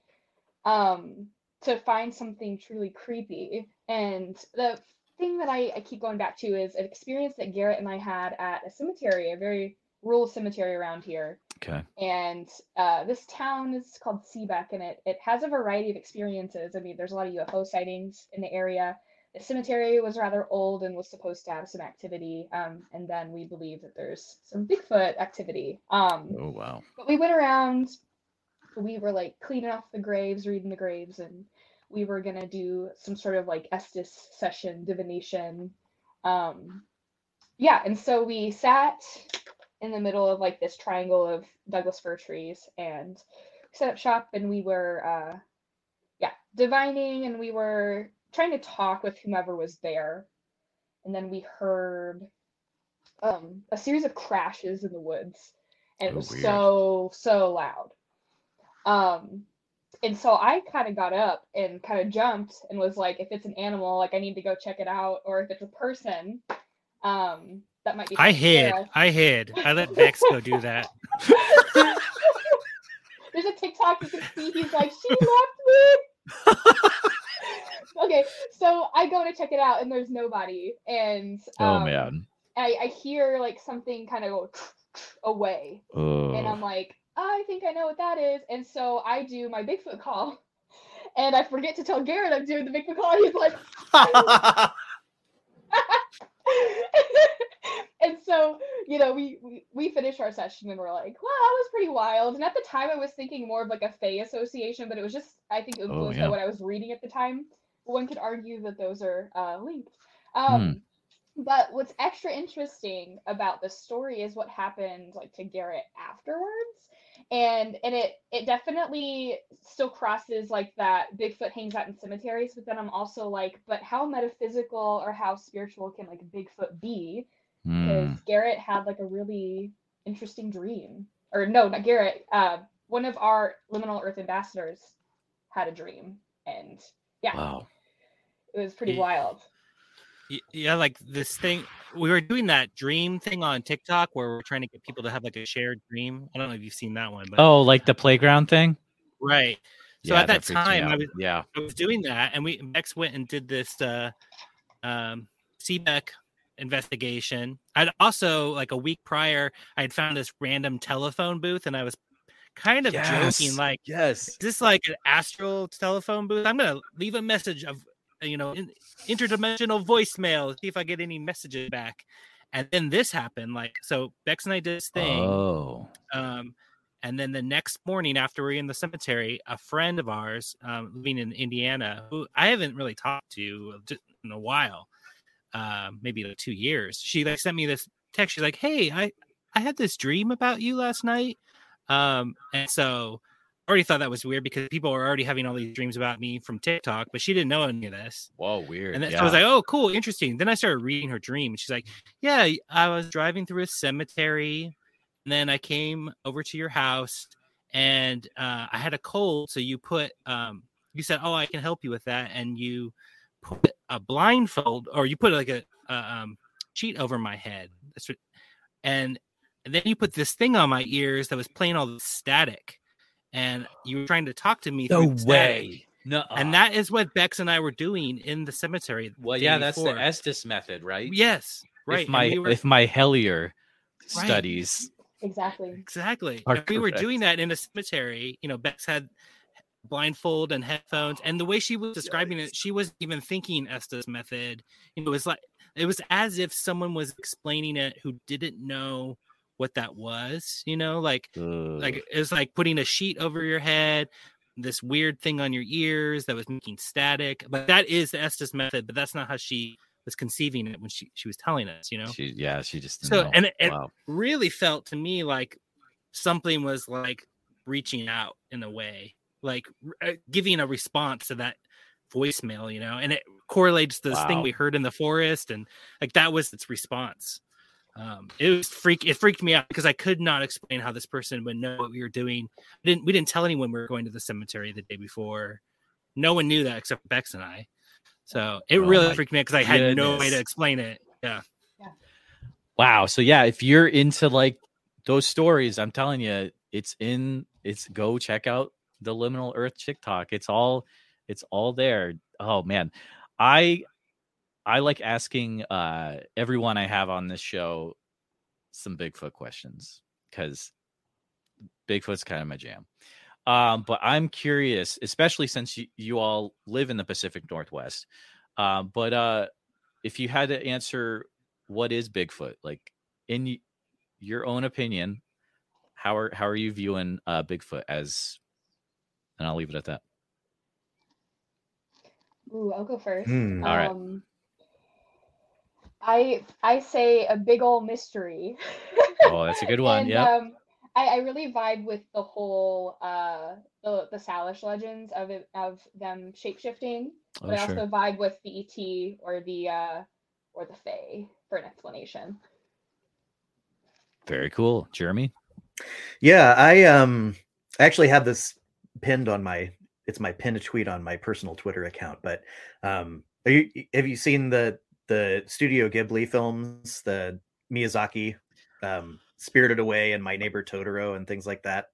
[SPEAKER 5] um, to find something truly creepy. And the thing that I, I keep going back to is an experience that Garrett and I had at a cemetery, a very rural cemetery around here.
[SPEAKER 2] okay,
[SPEAKER 5] And uh, this town is called Seabeck, and it, it has a variety of experiences. I mean, there's a lot of UFO sightings in the area. The cemetery was rather old and was supposed to have some activity. Um, and then we believe that there's some Bigfoot activity. Um,
[SPEAKER 2] oh wow,
[SPEAKER 5] but we went around, we were like cleaning off the graves, reading the graves, and we were gonna do some sort of like Estes session, divination. Um, yeah, and so we sat in the middle of like this triangle of Douglas fir trees and set up shop, and we were, uh, yeah, divining, and we were trying to talk with whomever was there, and then we heard um, a series of crashes in the woods, and it
[SPEAKER 2] Oh,
[SPEAKER 5] was
[SPEAKER 2] weird.
[SPEAKER 5] so so loud. Um, and so I kind of got up and kind of jumped and was like, if it's an animal, like I need to go check it out, or if it's a person, um, that might be.
[SPEAKER 3] I hid.
[SPEAKER 5] care.
[SPEAKER 3] I hid. I let Bex go do that.
[SPEAKER 5] There's a TikTok you can see. He's like, she left me. okay, so I go to check it out, and there's nobody, and
[SPEAKER 2] oh
[SPEAKER 5] um,
[SPEAKER 2] man,
[SPEAKER 5] I, I hear like something kind of go away, and I'm
[SPEAKER 2] oh,
[SPEAKER 5] like, I think I know what that is, and so I do my Bigfoot call, and I forget to tell Garrett I'm doing the Bigfoot call. and He's like, and so you know we, we we finish our session and we're like well that was pretty wild. And at the time i was thinking more of like a fey association but it was just i think influenced
[SPEAKER 2] yeah.
[SPEAKER 5] by what i was reading at the time. One could argue that those are uh, linked. Um but what's extra interesting about the story is what happened like to garrett afterwards and and it it definitely still crosses like that bigfoot hangs out in cemeteries but then i'm also like but how metaphysical or how spiritual can like bigfoot be? Because
[SPEAKER 2] Hmm.
[SPEAKER 5] garrett had like a really interesting dream or no not garrett uh one of our liminal earth ambassadors had a dream and yeah.
[SPEAKER 2] Wow,
[SPEAKER 5] it was pretty wild
[SPEAKER 3] Yeah, like this thing. We were doing that dream thing on TikTok where we're trying to get people to have like a shared dream. I don't know if you've seen that one, but
[SPEAKER 2] oh, like the playground thing.
[SPEAKER 3] right. So
[SPEAKER 2] Yeah,
[SPEAKER 3] at that,
[SPEAKER 2] me
[SPEAKER 3] time, I was
[SPEAKER 2] yeah,
[SPEAKER 3] I was doing that, and we Bex went and did this uh, um, Seabeck investigation. I'd also like a week prior, I had found this random telephone booth, and I was kind of joking, like,
[SPEAKER 2] yes,
[SPEAKER 3] "Is this like an astral telephone booth? I'm gonna leave a message of you know in, interdimensional voicemail, see if I get any messages back." And then this happened, like so. Bex and I did this thing.
[SPEAKER 2] Oh,
[SPEAKER 3] Um, and then the next morning, after we were in the cemetery, a friend of ours um, living in Indiana, who I haven't really talked to in a while, uh, maybe like two years, she like sent me this text. She's like, "Hey, I I had this dream about you last night," um, and so already thought that was weird because people were already having all these dreams about me from TikTok, but she didn't know any of this.
[SPEAKER 2] whoa, weird.
[SPEAKER 3] And then
[SPEAKER 2] yeah.
[SPEAKER 3] so I was like, oh, cool, interesting. Then I started reading her dream. And she's like, yeah, I was driving through a cemetery. And then I came over to your house and uh, I had a cold. So you put, um, you said, oh, I can help you with that. And you put a blindfold or you put like a, a um, sheet over my head. That's what, and, and then you put this thing on my ears that was playing all the static, and you were trying to talk to me.
[SPEAKER 2] No
[SPEAKER 3] through the static.
[SPEAKER 2] way. No.
[SPEAKER 3] And that is what Bex and I were doing in the cemetery. the
[SPEAKER 2] well,
[SPEAKER 3] day
[SPEAKER 2] yeah, that's the. Estes method, right?
[SPEAKER 3] Yes, right.
[SPEAKER 2] If my
[SPEAKER 3] we were-
[SPEAKER 2] if my Hellier
[SPEAKER 3] Right.
[SPEAKER 2] studies
[SPEAKER 5] Exactly.
[SPEAKER 3] Exactly.
[SPEAKER 2] are
[SPEAKER 3] And we were doing that in a cemetery. You know, Bex had blindfold and headphones, and the way she was describing it, she wasn't even thinking Estes method. You know, it was like it was as if someone was explaining it who didn't know what that was. You know, like like it was like putting a sheet over your head, this weird thing on your ears that was making static. But that is the Estes method, but that's not how she was conceiving it when she she was telling us. You know,
[SPEAKER 2] she yeah, she just
[SPEAKER 3] So,
[SPEAKER 2] know.
[SPEAKER 3] and it- it-
[SPEAKER 2] wow.
[SPEAKER 3] really felt to me like something was like reaching out in a way, like uh, giving a response to that voicemail, you know, and it correlates to this thing we heard in the forest, and like that was its response. Um, it was freak. It freaked me out because I could not explain how this person would know what we were doing. We didn't we didn't tell anyone we were going to the cemetery the day before. No one knew that except Bex and I. So it
[SPEAKER 2] Oh
[SPEAKER 3] really freaked me out because I had no way to explain it. Yeah.
[SPEAKER 2] Wow. So yeah, if you're into like those stories, I'm telling you, it's in it's go check out the liminal earth TikTok. It's all it's all there. Oh man. I I like asking uh everyone I have on this show some Bigfoot questions because Bigfoot's kind of my jam. Um, but I'm curious, especially since you, you all live in the Pacific Northwest. Um, but uh if you had to answer what is Bigfoot? Like in y- your own opinion, how are how are you viewing uh Bigfoot as and I'll leave it at that.
[SPEAKER 5] Ooh, I'll go first.
[SPEAKER 4] Hmm.
[SPEAKER 2] All right.
[SPEAKER 5] I I say a big old mystery.
[SPEAKER 2] Oh, that's a good one. Yeah.
[SPEAKER 5] Um, I, I really vibe with the whole uh the the Salish legends of it of them shapeshifting, but
[SPEAKER 2] Oh,
[SPEAKER 5] I
[SPEAKER 2] sure.
[SPEAKER 5] also vibe with the ET or the uh or the Fae for an explanation.
[SPEAKER 2] Very cool. Jeremy?
[SPEAKER 4] Yeah, I um I actually have this pinned on my it's my pinned tweet on my personal Twitter account. But um are you have you seen the the Studio Ghibli films, the Miyazaki, um, Spirited Away and My Neighbor Totoro and things like that?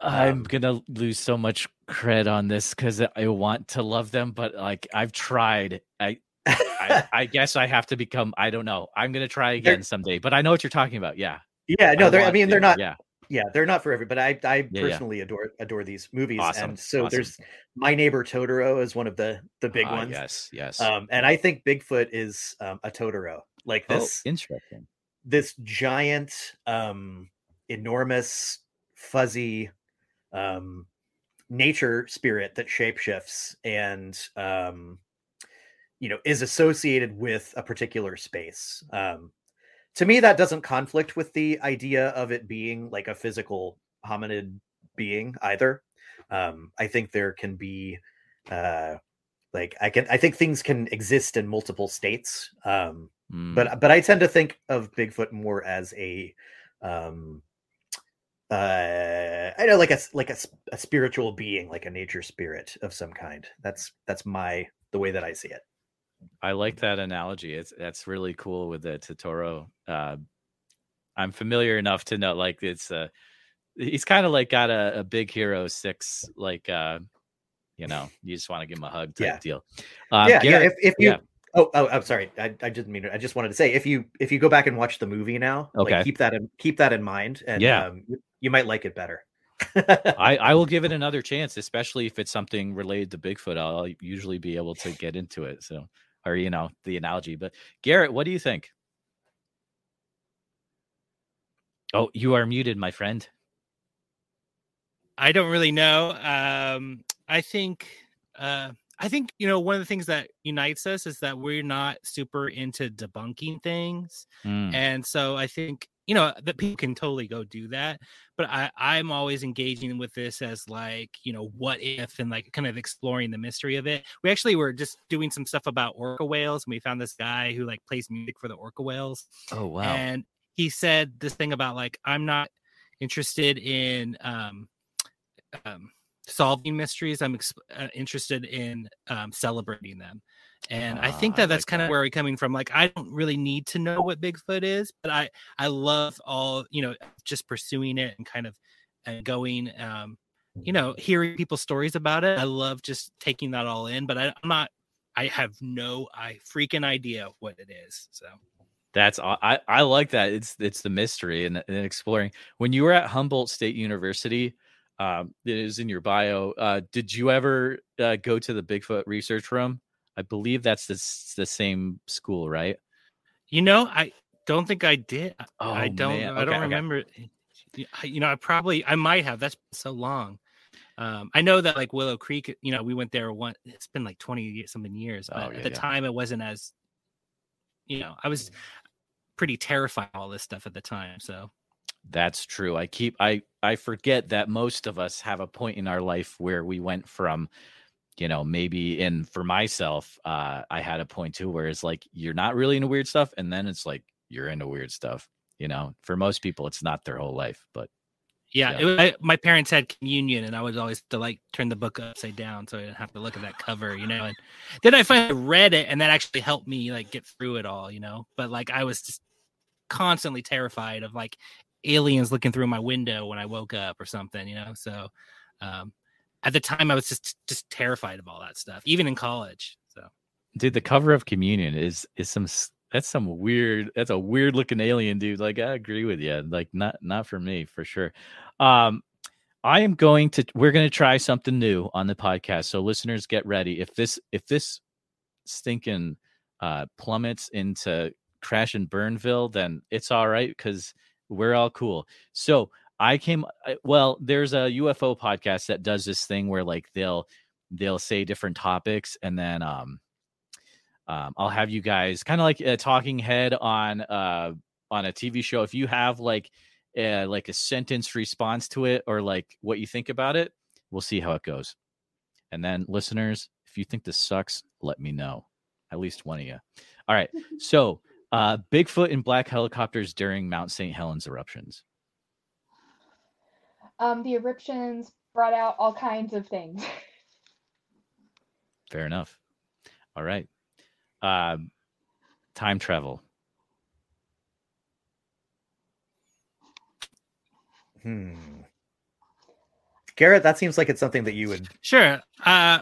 [SPEAKER 2] I'm
[SPEAKER 4] Um,
[SPEAKER 2] gonna lose so much cred on this because I want to love them, but like I've tried. I I, I guess I have to become. I don't know. I'm gonna try again someday. But I know what you're talking about. Yeah.
[SPEAKER 4] yeah, no, they're I mean
[SPEAKER 2] to,
[SPEAKER 4] they're not
[SPEAKER 2] Yeah.
[SPEAKER 4] Yeah, they're not for everybody. I I
[SPEAKER 2] yeah.
[SPEAKER 4] personally adore adore these movies.
[SPEAKER 2] Awesome.
[SPEAKER 4] And so
[SPEAKER 2] awesome.
[SPEAKER 4] there's My Neighbor Totoro is one of the the big
[SPEAKER 2] Ah,
[SPEAKER 4] ones.
[SPEAKER 2] Yes. Yes.
[SPEAKER 4] Um, and I think Bigfoot is um, a Totoro. Like
[SPEAKER 2] oh,
[SPEAKER 4] this
[SPEAKER 2] interesting.
[SPEAKER 4] this giant, um, enormous, fuzzy um, nature spirit that shapeshifts and um, you know is associated with a particular space. Um, to me, that doesn't conflict with the idea of it being like a physical hominid being either. Um, I think there can be uh, like I can I think things can exist in multiple states. Um,
[SPEAKER 2] Mm,
[SPEAKER 4] but but I tend to think of Bigfoot more as a um uh I know like a like a, a spiritual being like a nature spirit of some kind that's that's my the way that I see it
[SPEAKER 2] I like that analogy. It's that's really cool with the Totoro. Uh, I'm familiar enough to know like it's uh he's kind of like got a, a big hero six like uh you know you just want to give him a hug type
[SPEAKER 4] Yeah.
[SPEAKER 2] deal. Um,
[SPEAKER 4] yeah yeah if, if you
[SPEAKER 2] yeah.
[SPEAKER 4] oh oh I'm sorry I, I didn't mean to, I just wanted to say if you if you go back and watch the movie now
[SPEAKER 2] Okay.
[SPEAKER 4] like keep that in keep that in mind and
[SPEAKER 2] Yeah.
[SPEAKER 4] um, you, you might like it better
[SPEAKER 2] I, I will give it another chance, especially if it's something related to Bigfoot. I'll usually be able to get into it. So, or you know, the analogy. But Garrett, what do you think? Oh, you are muted, my friend.
[SPEAKER 3] I don't really know. Um, I think uh, I think you know one of the things that unites us is that we're not super into debunking things,
[SPEAKER 2] Mm,
[SPEAKER 3] and so I think you know that people can totally go do that. But I I'm always engaging with this as like you know what if and like kind of exploring the mystery of it. We actually were just doing some stuff about orca whales, and we found this guy who like plays music for the orca whales,
[SPEAKER 2] Oh wow.
[SPEAKER 3] and he said this thing about like i'm not interested in um, um solving mysteries i'm ex- uh, interested in um celebrating them And I
[SPEAKER 2] Ah,
[SPEAKER 3] think
[SPEAKER 2] I
[SPEAKER 3] that that's
[SPEAKER 2] like
[SPEAKER 3] kind of where we're coming from. Like, I don't really need to know what Bigfoot is, but I I love all you know just pursuing it and kind of and going. Um, you know, hearing people's stories about it. I love just taking that all in, but I, I'm not. I have no I freaking idea what it is. So
[SPEAKER 2] That's I I like that. It's it's the mystery and, and exploring. When you were at Humboldt State University, um, it is in your bio. Uh, did you ever uh, go to the Bigfoot research room? I believe that's the the same school, right?
[SPEAKER 3] you know, I don't think I did. I- I
[SPEAKER 2] Oh,
[SPEAKER 3] don't.
[SPEAKER 2] man.
[SPEAKER 3] I don't
[SPEAKER 2] okay.
[SPEAKER 3] remember. You know, I probably I might have. That's so long. Um, I know that like Willow Creek. You know, we went there one. It's been like twenty something years,
[SPEAKER 2] Oh, yeah,
[SPEAKER 3] at the
[SPEAKER 2] yeah.
[SPEAKER 3] time it wasn't as. You know, I was pretty terrified of all this stuff at the time. So
[SPEAKER 2] That's true. I keep I I forget that most of us have a point in our life where we went from, you know, maybe and for myself, uh I had a point too where it's like you're not really into weird stuff and then it's like you're into weird stuff. You know, for most people it's not their whole life, but
[SPEAKER 3] yeah,
[SPEAKER 2] Yeah.
[SPEAKER 3] Was, I, my parents had communion, and I was always to like turn the book upside down so I didn't have to look at that cover. You know, and then I finally read it, and that actually helped me like get through it all. You know, but like I was just constantly terrified of like aliens looking through my window when I woke up or something, you know. So um at the time I was just just terrified of all that stuff, even in college. So
[SPEAKER 2] dude, the cover of Communion is is some that's some weird that's a weird looking alien, dude. Like I agree with you. Like not not for me for sure. Um I am going to we're going to try something new on the podcast. So listeners get ready. If this if this stinking uh plummets into crash and burnville, then it's all right cuz we're all cool. So I came well, there's a UFO podcast that does this thing where like they'll they'll say different topics and then um um, I'll have you guys kind of like a talking head on uh on a TV show. If you have like uh, like a sentence response to it or like what you think about it, we'll see how it goes. And then listeners, if you think this sucks, let me know. At least one of you. All right. So uh Bigfoot and black helicopters during Mount St. Helens eruptions.
[SPEAKER 5] Um, the eruptions brought out all kinds of things.
[SPEAKER 2] Fair enough. All right. Um time travel.
[SPEAKER 4] Hmm. Garrett, that seems like it's something that you would.
[SPEAKER 3] sure. Uh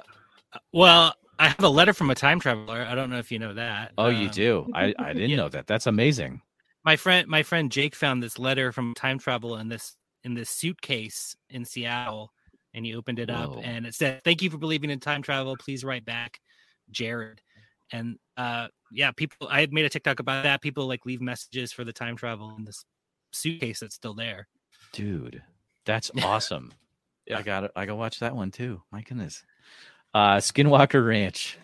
[SPEAKER 3] well, I have a letter from a time traveler. I don't know if you know that.
[SPEAKER 2] Oh, you
[SPEAKER 3] Um,
[SPEAKER 2] do. I I didn't
[SPEAKER 3] yeah.
[SPEAKER 2] know that. That's amazing.
[SPEAKER 3] my friend my friend Jake found this letter from time travel in this in this suitcase in Seattle and he opened it up and it said thank you for believing in time travel. Please write back Jared. And uh yeah people I made a TikTok about that. People like leave messages for the time travel in this suitcase that's still there.
[SPEAKER 2] Dude that's awesome. Yeah. i gotta i gotta watch that one too. My goodness. Uh skinwalker ranch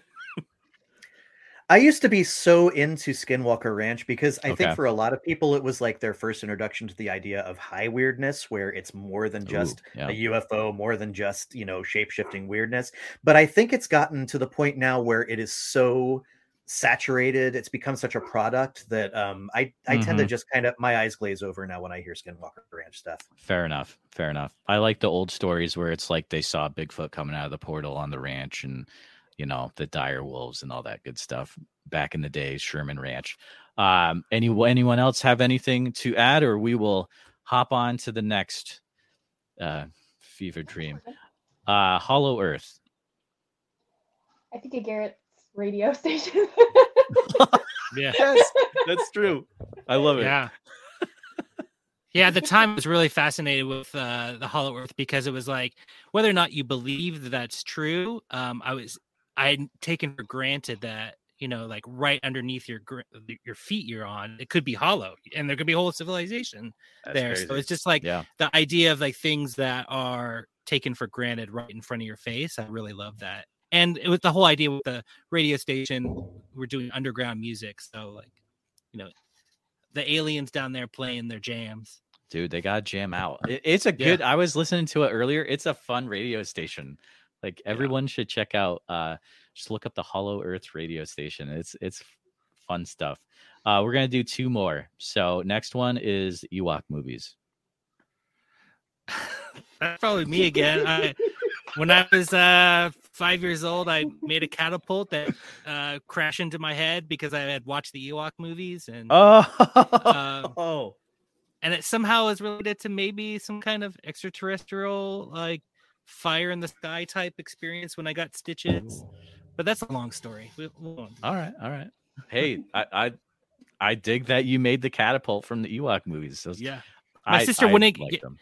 [SPEAKER 4] I used to be so into Skinwalker Ranch because I
[SPEAKER 2] Okay.
[SPEAKER 4] think for a lot of people it was like their first introduction to the idea of high weirdness, where it's more than just
[SPEAKER 2] Ooh, yeah.
[SPEAKER 4] a UFO, more than just you know shape shifting weirdness. But I think it's gotten to the point now where it is so saturated, it's become such a product that um, I I tend to
[SPEAKER 2] Mhm.
[SPEAKER 4] just kind of my eyes glaze over now when I hear Skinwalker Ranch stuff.
[SPEAKER 2] fair enough fair enough i like the old stories where it's like they saw bigfoot coming out of the portal on the ranch and you know the dire wolves and all that good stuff back in the day sherman ranch. Um any anyone else have anything to add or we will hop on to the next uh fever dream? Uh hollow earth.
[SPEAKER 5] I think a Garrett's radio station.
[SPEAKER 3] yeah.
[SPEAKER 2] Yes that's true. I love it.
[SPEAKER 3] Yeah. Yeah at the time i was really fascinated with uh the hollow earth because it was like whether or not you believe that that's true um i was i'd taken for granted that you know like right underneath your your feet you're on it could be hollow and there could be a whole civilization
[SPEAKER 2] That's
[SPEAKER 3] there. So it's just like
[SPEAKER 2] yeah.
[SPEAKER 3] the idea of like things that are taken for granted right in front of your face i really love that. And it was the whole idea with the radio station we're doing underground music so like you know the aliens down there playing their jams.
[SPEAKER 2] Dude they gotta jam out. It- it's a
[SPEAKER 3] Yeah.
[SPEAKER 2] good i was listening to it earlier it's a fun radio station like everyone should check out uh just look up the hollow earth radio station it's it's fun stuff. Uh we're gonna do two more so next one is ewok movies.
[SPEAKER 3] That's probably me again I, when i was uh five years old, I made a catapult that uh, crashed into my head because I had watched the Ewok movies, and
[SPEAKER 2] Oh,
[SPEAKER 3] Uh, and it somehow is related to maybe some kind of extraterrestrial, like fire in the sky type experience when I got stitches. But that's a long story. We, we won't-
[SPEAKER 2] all right, all right. Hey, I, I I dig that you made the catapult from the Ewok movies. Those,
[SPEAKER 3] yeah, My
[SPEAKER 2] I-
[SPEAKER 3] sister
[SPEAKER 2] I
[SPEAKER 3] wouldn't
[SPEAKER 2] like
[SPEAKER 3] get-
[SPEAKER 2] them.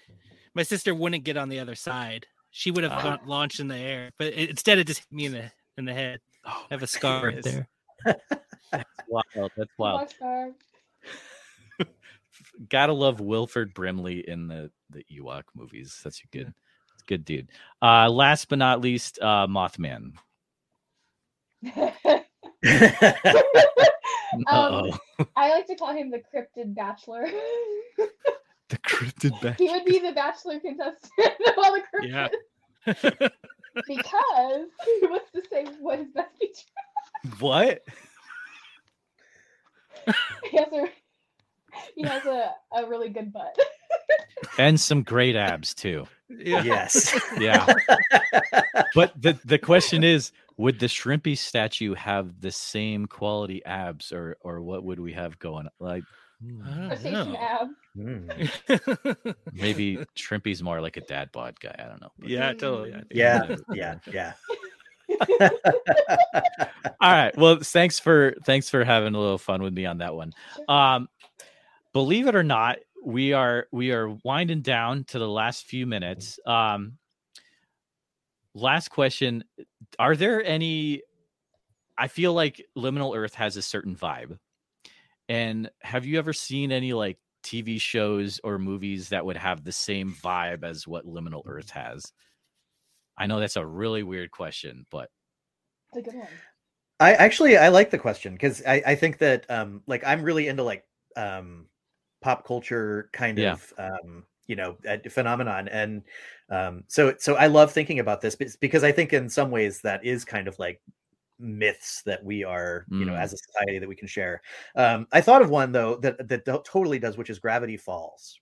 [SPEAKER 3] my sister wouldn't get on the other side. She would have
[SPEAKER 2] Ah.
[SPEAKER 3] gone, launched in the air, but instead it just hit me in the in the head.
[SPEAKER 2] Oh,
[SPEAKER 3] I have a scar right there.
[SPEAKER 2] That's wild. That's wild. Gotta love Wilford Brimley in the the Ewok movies. That's a good, that's a good dude. Uh, last but not least, uh, Mothman.
[SPEAKER 5] Um,
[SPEAKER 2] Uh-oh.
[SPEAKER 5] I like to call him the cryptid bachelor.
[SPEAKER 2] the cryptid back.
[SPEAKER 5] he would be the bachelor contestant of all the cryptids
[SPEAKER 3] Yeah.
[SPEAKER 5] because he wants to say what his best feature.
[SPEAKER 2] What?
[SPEAKER 5] He has a he has a, a really good butt.
[SPEAKER 2] And some great abs too.
[SPEAKER 3] yeah.
[SPEAKER 4] yes.
[SPEAKER 2] Yeah. but the the question is, would the Shrimpy statue have the same quality abs, or or what would we have going? Like,
[SPEAKER 3] I don't know.
[SPEAKER 4] Mm.
[SPEAKER 2] maybe Shrimpy's more like a dad bod guy. I don't know. But-
[SPEAKER 3] yeah, totally.
[SPEAKER 4] Yeah, yeah, yeah.
[SPEAKER 2] All right. Well, thanks for thanks for having a little fun with me on that one. Um, believe it or not, we are we are winding down to the last few minutes. Um, last question: Are there any? I feel like Liminal Earth has a certain vibe, and have you ever seen any like TV shows or movies that would have the same vibe as what Liminal Earth has? I know that's a really weird question, but
[SPEAKER 5] It's a good one.
[SPEAKER 4] I actually I like the question because I, I think that um like I'm really into like um pop culture kind
[SPEAKER 2] Yeah.
[SPEAKER 4] of um you know uh, phenomenon and um so so I love thinking about this because I think in some ways that is kind of like myths that we are you know
[SPEAKER 2] Mm.
[SPEAKER 4] as a society that we can share. Um I thought of one though that that totally does which is Gravity Falls.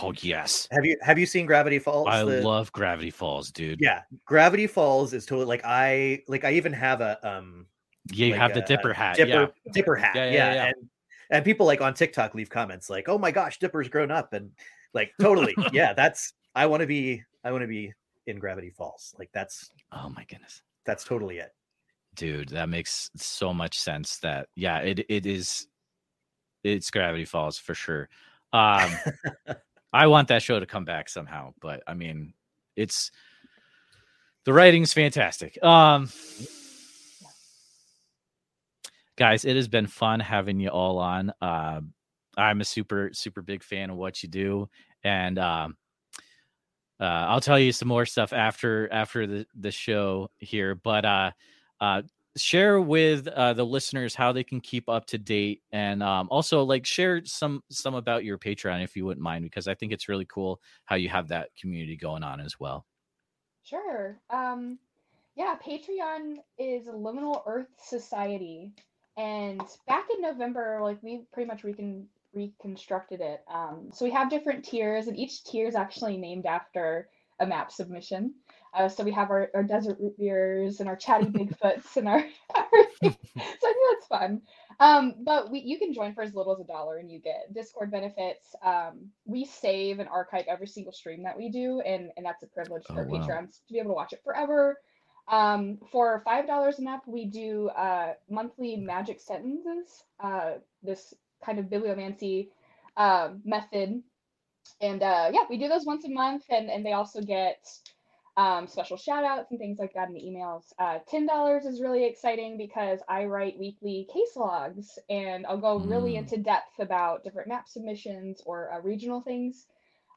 [SPEAKER 2] oh yes.
[SPEAKER 4] Have you have you seen Gravity Falls?
[SPEAKER 2] I
[SPEAKER 4] The-
[SPEAKER 2] love Gravity Falls, dude.
[SPEAKER 4] yeah Gravity Falls is totally like I like I even have a um
[SPEAKER 2] Yeah, you
[SPEAKER 4] like
[SPEAKER 2] have the
[SPEAKER 4] a-
[SPEAKER 2] Dipper hat.
[SPEAKER 4] Dipper,
[SPEAKER 2] yeah.
[SPEAKER 4] Dipper hat.
[SPEAKER 2] Yeah,
[SPEAKER 4] Yeah,
[SPEAKER 2] yeah, yeah.
[SPEAKER 4] And and people like on TikTok leave comments like, "Oh my gosh, Dipper's grown up," and like totally, yeah. That's I want to be. I want to be in Gravity Falls. Like that's
[SPEAKER 2] Oh my goodness.
[SPEAKER 4] that's totally it.
[SPEAKER 2] Dude, that makes so much sense that yeah, it it is it's Gravity Falls for sure. Um I want that show to come back somehow, but I mean, it's the writing's fantastic. Um guys, it has been fun having you all on. Uh, I'm a super super big fan of what you do, and um, uh, I'll tell you some more stuff after after the the show here. But uh, uh, share with uh, the listeners how they can keep up to date, and um, also like share some some about your Patreon if you wouldn't mind, because I think it's really cool how you have that community going on as well.
[SPEAKER 5] Sure. Um, yeah, Patreon is Liminal Earth Society, and back in November, like we pretty much recon reconstructed it. Um, so we have different tiers, and each tier is actually named after a map submission. Uh, so we have our, our desert root beers and our chatty Bigfoots and our, so I think that's fun. Um, but we you can join for as little as a dollar and you get Discord benefits. Um, we save and archive every single stream that we do, and and that's a privilege for
[SPEAKER 2] Oh, wow.
[SPEAKER 5] Patreons to be able to watch it forever. Um, for five dollars an app, we do uh, monthly magic sentences. Uh, this kind of bibliomancy uh, method, and uh, yeah, we do those once a month, and and they also get um, special shout outs and things like that in the emails. Uh, $10 is really exciting because I write weekly case logs and I'll go really
[SPEAKER 2] Mm.
[SPEAKER 5] into depth about different map submissions or uh, regional things.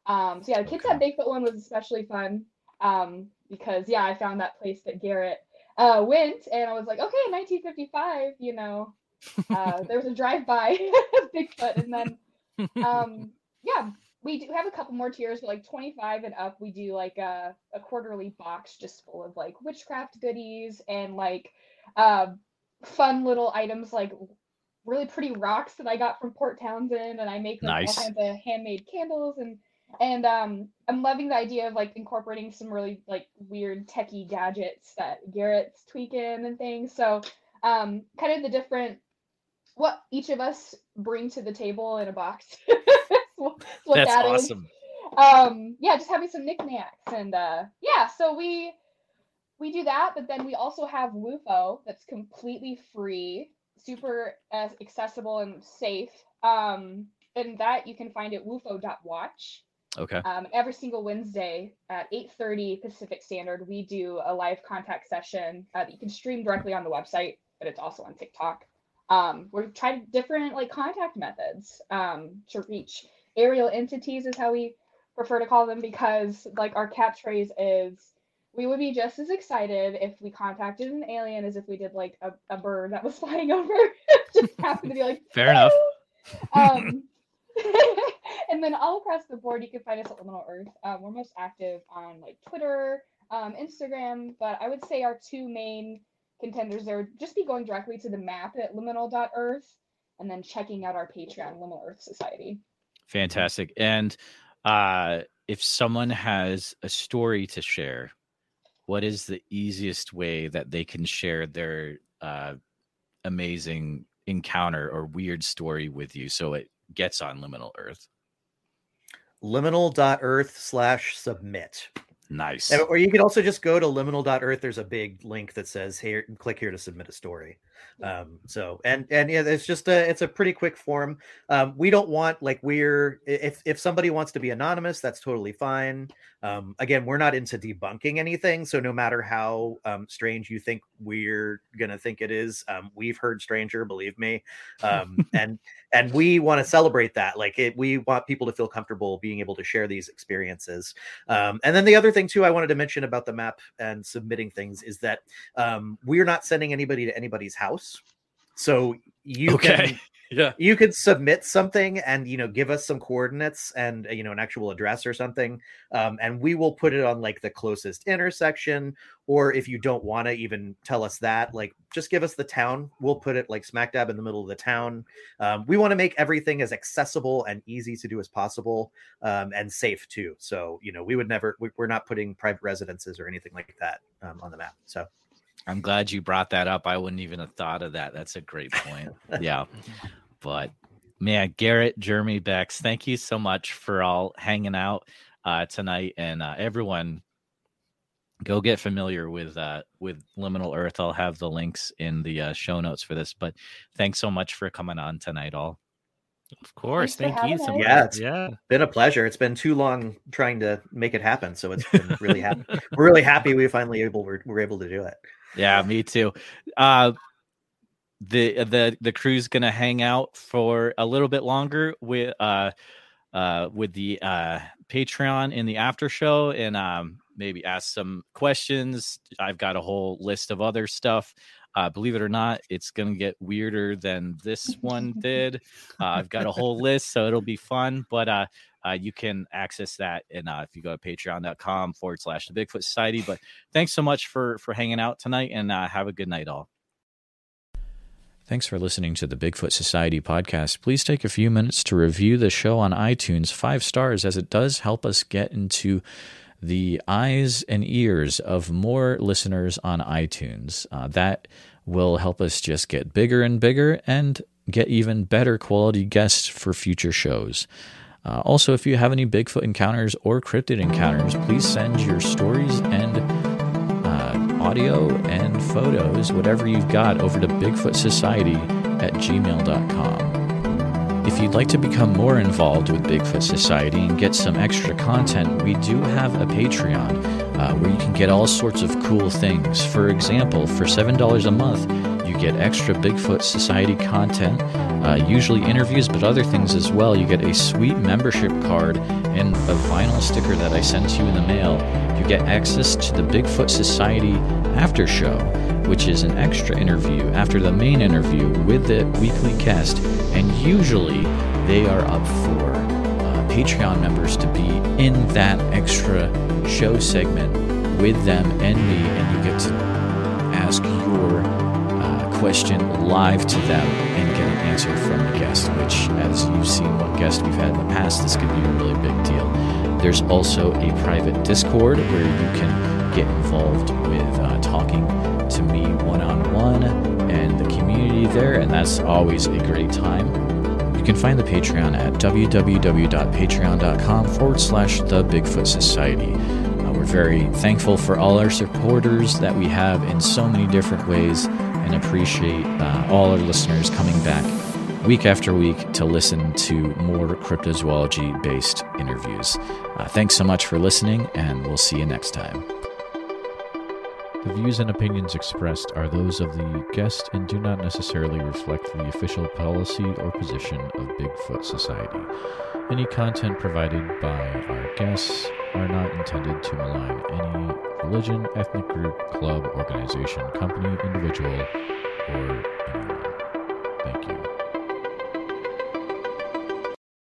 [SPEAKER 5] Um, so yeah, the Kids
[SPEAKER 2] Okay.
[SPEAKER 5] at Bigfoot one was especially fun um, because yeah, I found that place that Garrett uh, went and I was like, okay, 1955, you know, uh, there was a drive by Bigfoot and then um yeah we do have a couple more tiers but like 25 and up we do like a, a quarterly box just full of like witchcraft goodies and like uh, fun little items like really pretty rocks that i got from port townsend and i make like
[SPEAKER 2] Nice.
[SPEAKER 5] all kinds of handmade candles and and um, I'm loving the idea of like incorporating some really like weird techie gadgets that Garrett's tweaking and things. So um, kind of the different what each of us bring to the table in a box. what
[SPEAKER 2] That's
[SPEAKER 5] that is.
[SPEAKER 2] awesome.
[SPEAKER 5] Um, yeah, just having some knickknacks and uh, yeah. So we we do that, but then we also have WUFO that's completely free, super uh, accessible and safe. Um, and that you can find at wufo.watch.
[SPEAKER 2] Okay.
[SPEAKER 5] Um, every single Wednesday at 8:30 Pacific Standard, we do a live contact session uh, that you can stream directly on the website, but it's also on TikTok. Um, we've tried different like contact methods um, to reach aerial entities, is how we prefer to call them, because like our catchphrase is, we would be just as excited if we contacted an alien as if we did like a, a bird that was flying over. just happened to be like
[SPEAKER 2] Fair enough.
[SPEAKER 5] and then all across the board, you can find us at Liminal Earth. Um, we're most active on like Twitter, um, Instagram, but I would say our two main contenders there would just be going directly to the map at liminal.earth and then checking out our Patreon, Liminal Earth Society.
[SPEAKER 2] Fantastic. And uh, if someone has a story to share, what is the easiest way that they can share their uh, amazing encounter or weird story with you so it gets on Liminal Earth?
[SPEAKER 4] Liminal.earth slash submit.
[SPEAKER 2] Nice.
[SPEAKER 4] And- Or you can also just go to liminal.earth. There's a big link that says here, click here to submit a story. Um, so and and yeah, it's just a it's a pretty quick form. Um, we don't want like we're if if somebody wants to be anonymous, that's totally fine. Um, again, we're not into debunking anything, so no matter how um, strange you think we're gonna think it is, um, we've heard stranger, believe me, um, and and we want to celebrate that. Like it, we want people to feel comfortable being able to share these experiences. Um, and then the other thing too, I wanted to mention about the map and submitting things is that um, we're not sending anybody to anybody's house. So you
[SPEAKER 2] Okay.
[SPEAKER 4] can
[SPEAKER 2] yeah.
[SPEAKER 4] you could submit something and you know give us some coordinates and uh, you know an actual address or something um, and we will put it on like the closest intersection or if you don't want to even tell us that like just give us the town. We'll put it like smack dab in the middle of the town. Um, we want to make everything as accessible and easy to do as possible um, and safe too. So you know we would never we, we're not putting private residences or anything like that um, on the map so
[SPEAKER 2] I'm glad you brought that up. I wouldn't even have thought of that. That's a great point. yeah. But man, Garrett, Jeremy, Bex, thank you so much for all hanging out uh, tonight. And uh, everyone, go get familiar with uh, with Liminal Earth. I'll have the links in the uh, show notes for this. But thanks so much for coming on tonight, all.
[SPEAKER 3] Of course.
[SPEAKER 5] Thanks
[SPEAKER 3] Thank you so much.
[SPEAKER 4] Yeah, it's-
[SPEAKER 3] Yeah.
[SPEAKER 4] been a pleasure. It's been too long trying to make it happen, so it's been really happy. We're really happy we finally able we're, we're able to do it.
[SPEAKER 2] Yeah, me too. Uh, the the the crew's gonna hang out for a little bit longer with uh uh with the uh Patreon in the after show and um maybe ask some questions. I've got a whole list of other stuff. Uh, believe it or not, it's gonna get weirder than this one did. Uh, I've got a whole list, so it'll be fun. But uh, you can access that and uh, if you go to patreon.com forward slash the Bigfoot Society. But thanks so much for for hanging out tonight and uh, have a good night all. Thanks for listening to the bigfoot society podcast. Please take a few minutes to review the show on itunes. Five stars as it does help us get into the eyes and ears of more listeners on itunes. Uh, that will help us just get bigger and bigger and get even better quality guests for future shows uh, also, if you have any Bigfoot encounters or cryptid encounters, please send your stories and uh, audio and photos, whatever you've got, over to Bigfoot Society at gmail.com. If you'd like to become more involved with Bigfoot Society and get some extra content, we do have a Patreon uh, where you can get all sorts of cool things. For example, for $7 a month, you get extra Bigfoot Society content, uh, usually interviews, but other things as well. You get a sweet membership card and a vinyl sticker that I send to you in the mail. You get access to the Bigfoot Society after show, which is an extra interview after the main interview with the weekly guest, and usually they are up for uh, Patreon members to be in that extra show segment with them and me, and you get to ask your question live to them and get an answer from the guest, which, as you've seen what guest we've had in the past, this could be a really big deal. There's also a private Discord where you can get involved with uh, talking to me one on one and the community there, and that's always a great time. You can find the Patreon at www.patreon.com forward slash the Bigfoot Society. Uh, we're very thankful for all our supporters that we have in so many different ways and appreciate uh, all our listeners coming back week after week to listen to more cryptozoology based interviews. Uh, thanks so much for listening, and we'll see you next time. The views and opinions expressed are those of the guest and do not necessarily reflect the official policy or position of Bigfoot Society. Any content provided by our guests are not intended to malign any religion, ethnic group, club, organization, company, individual, or anyone.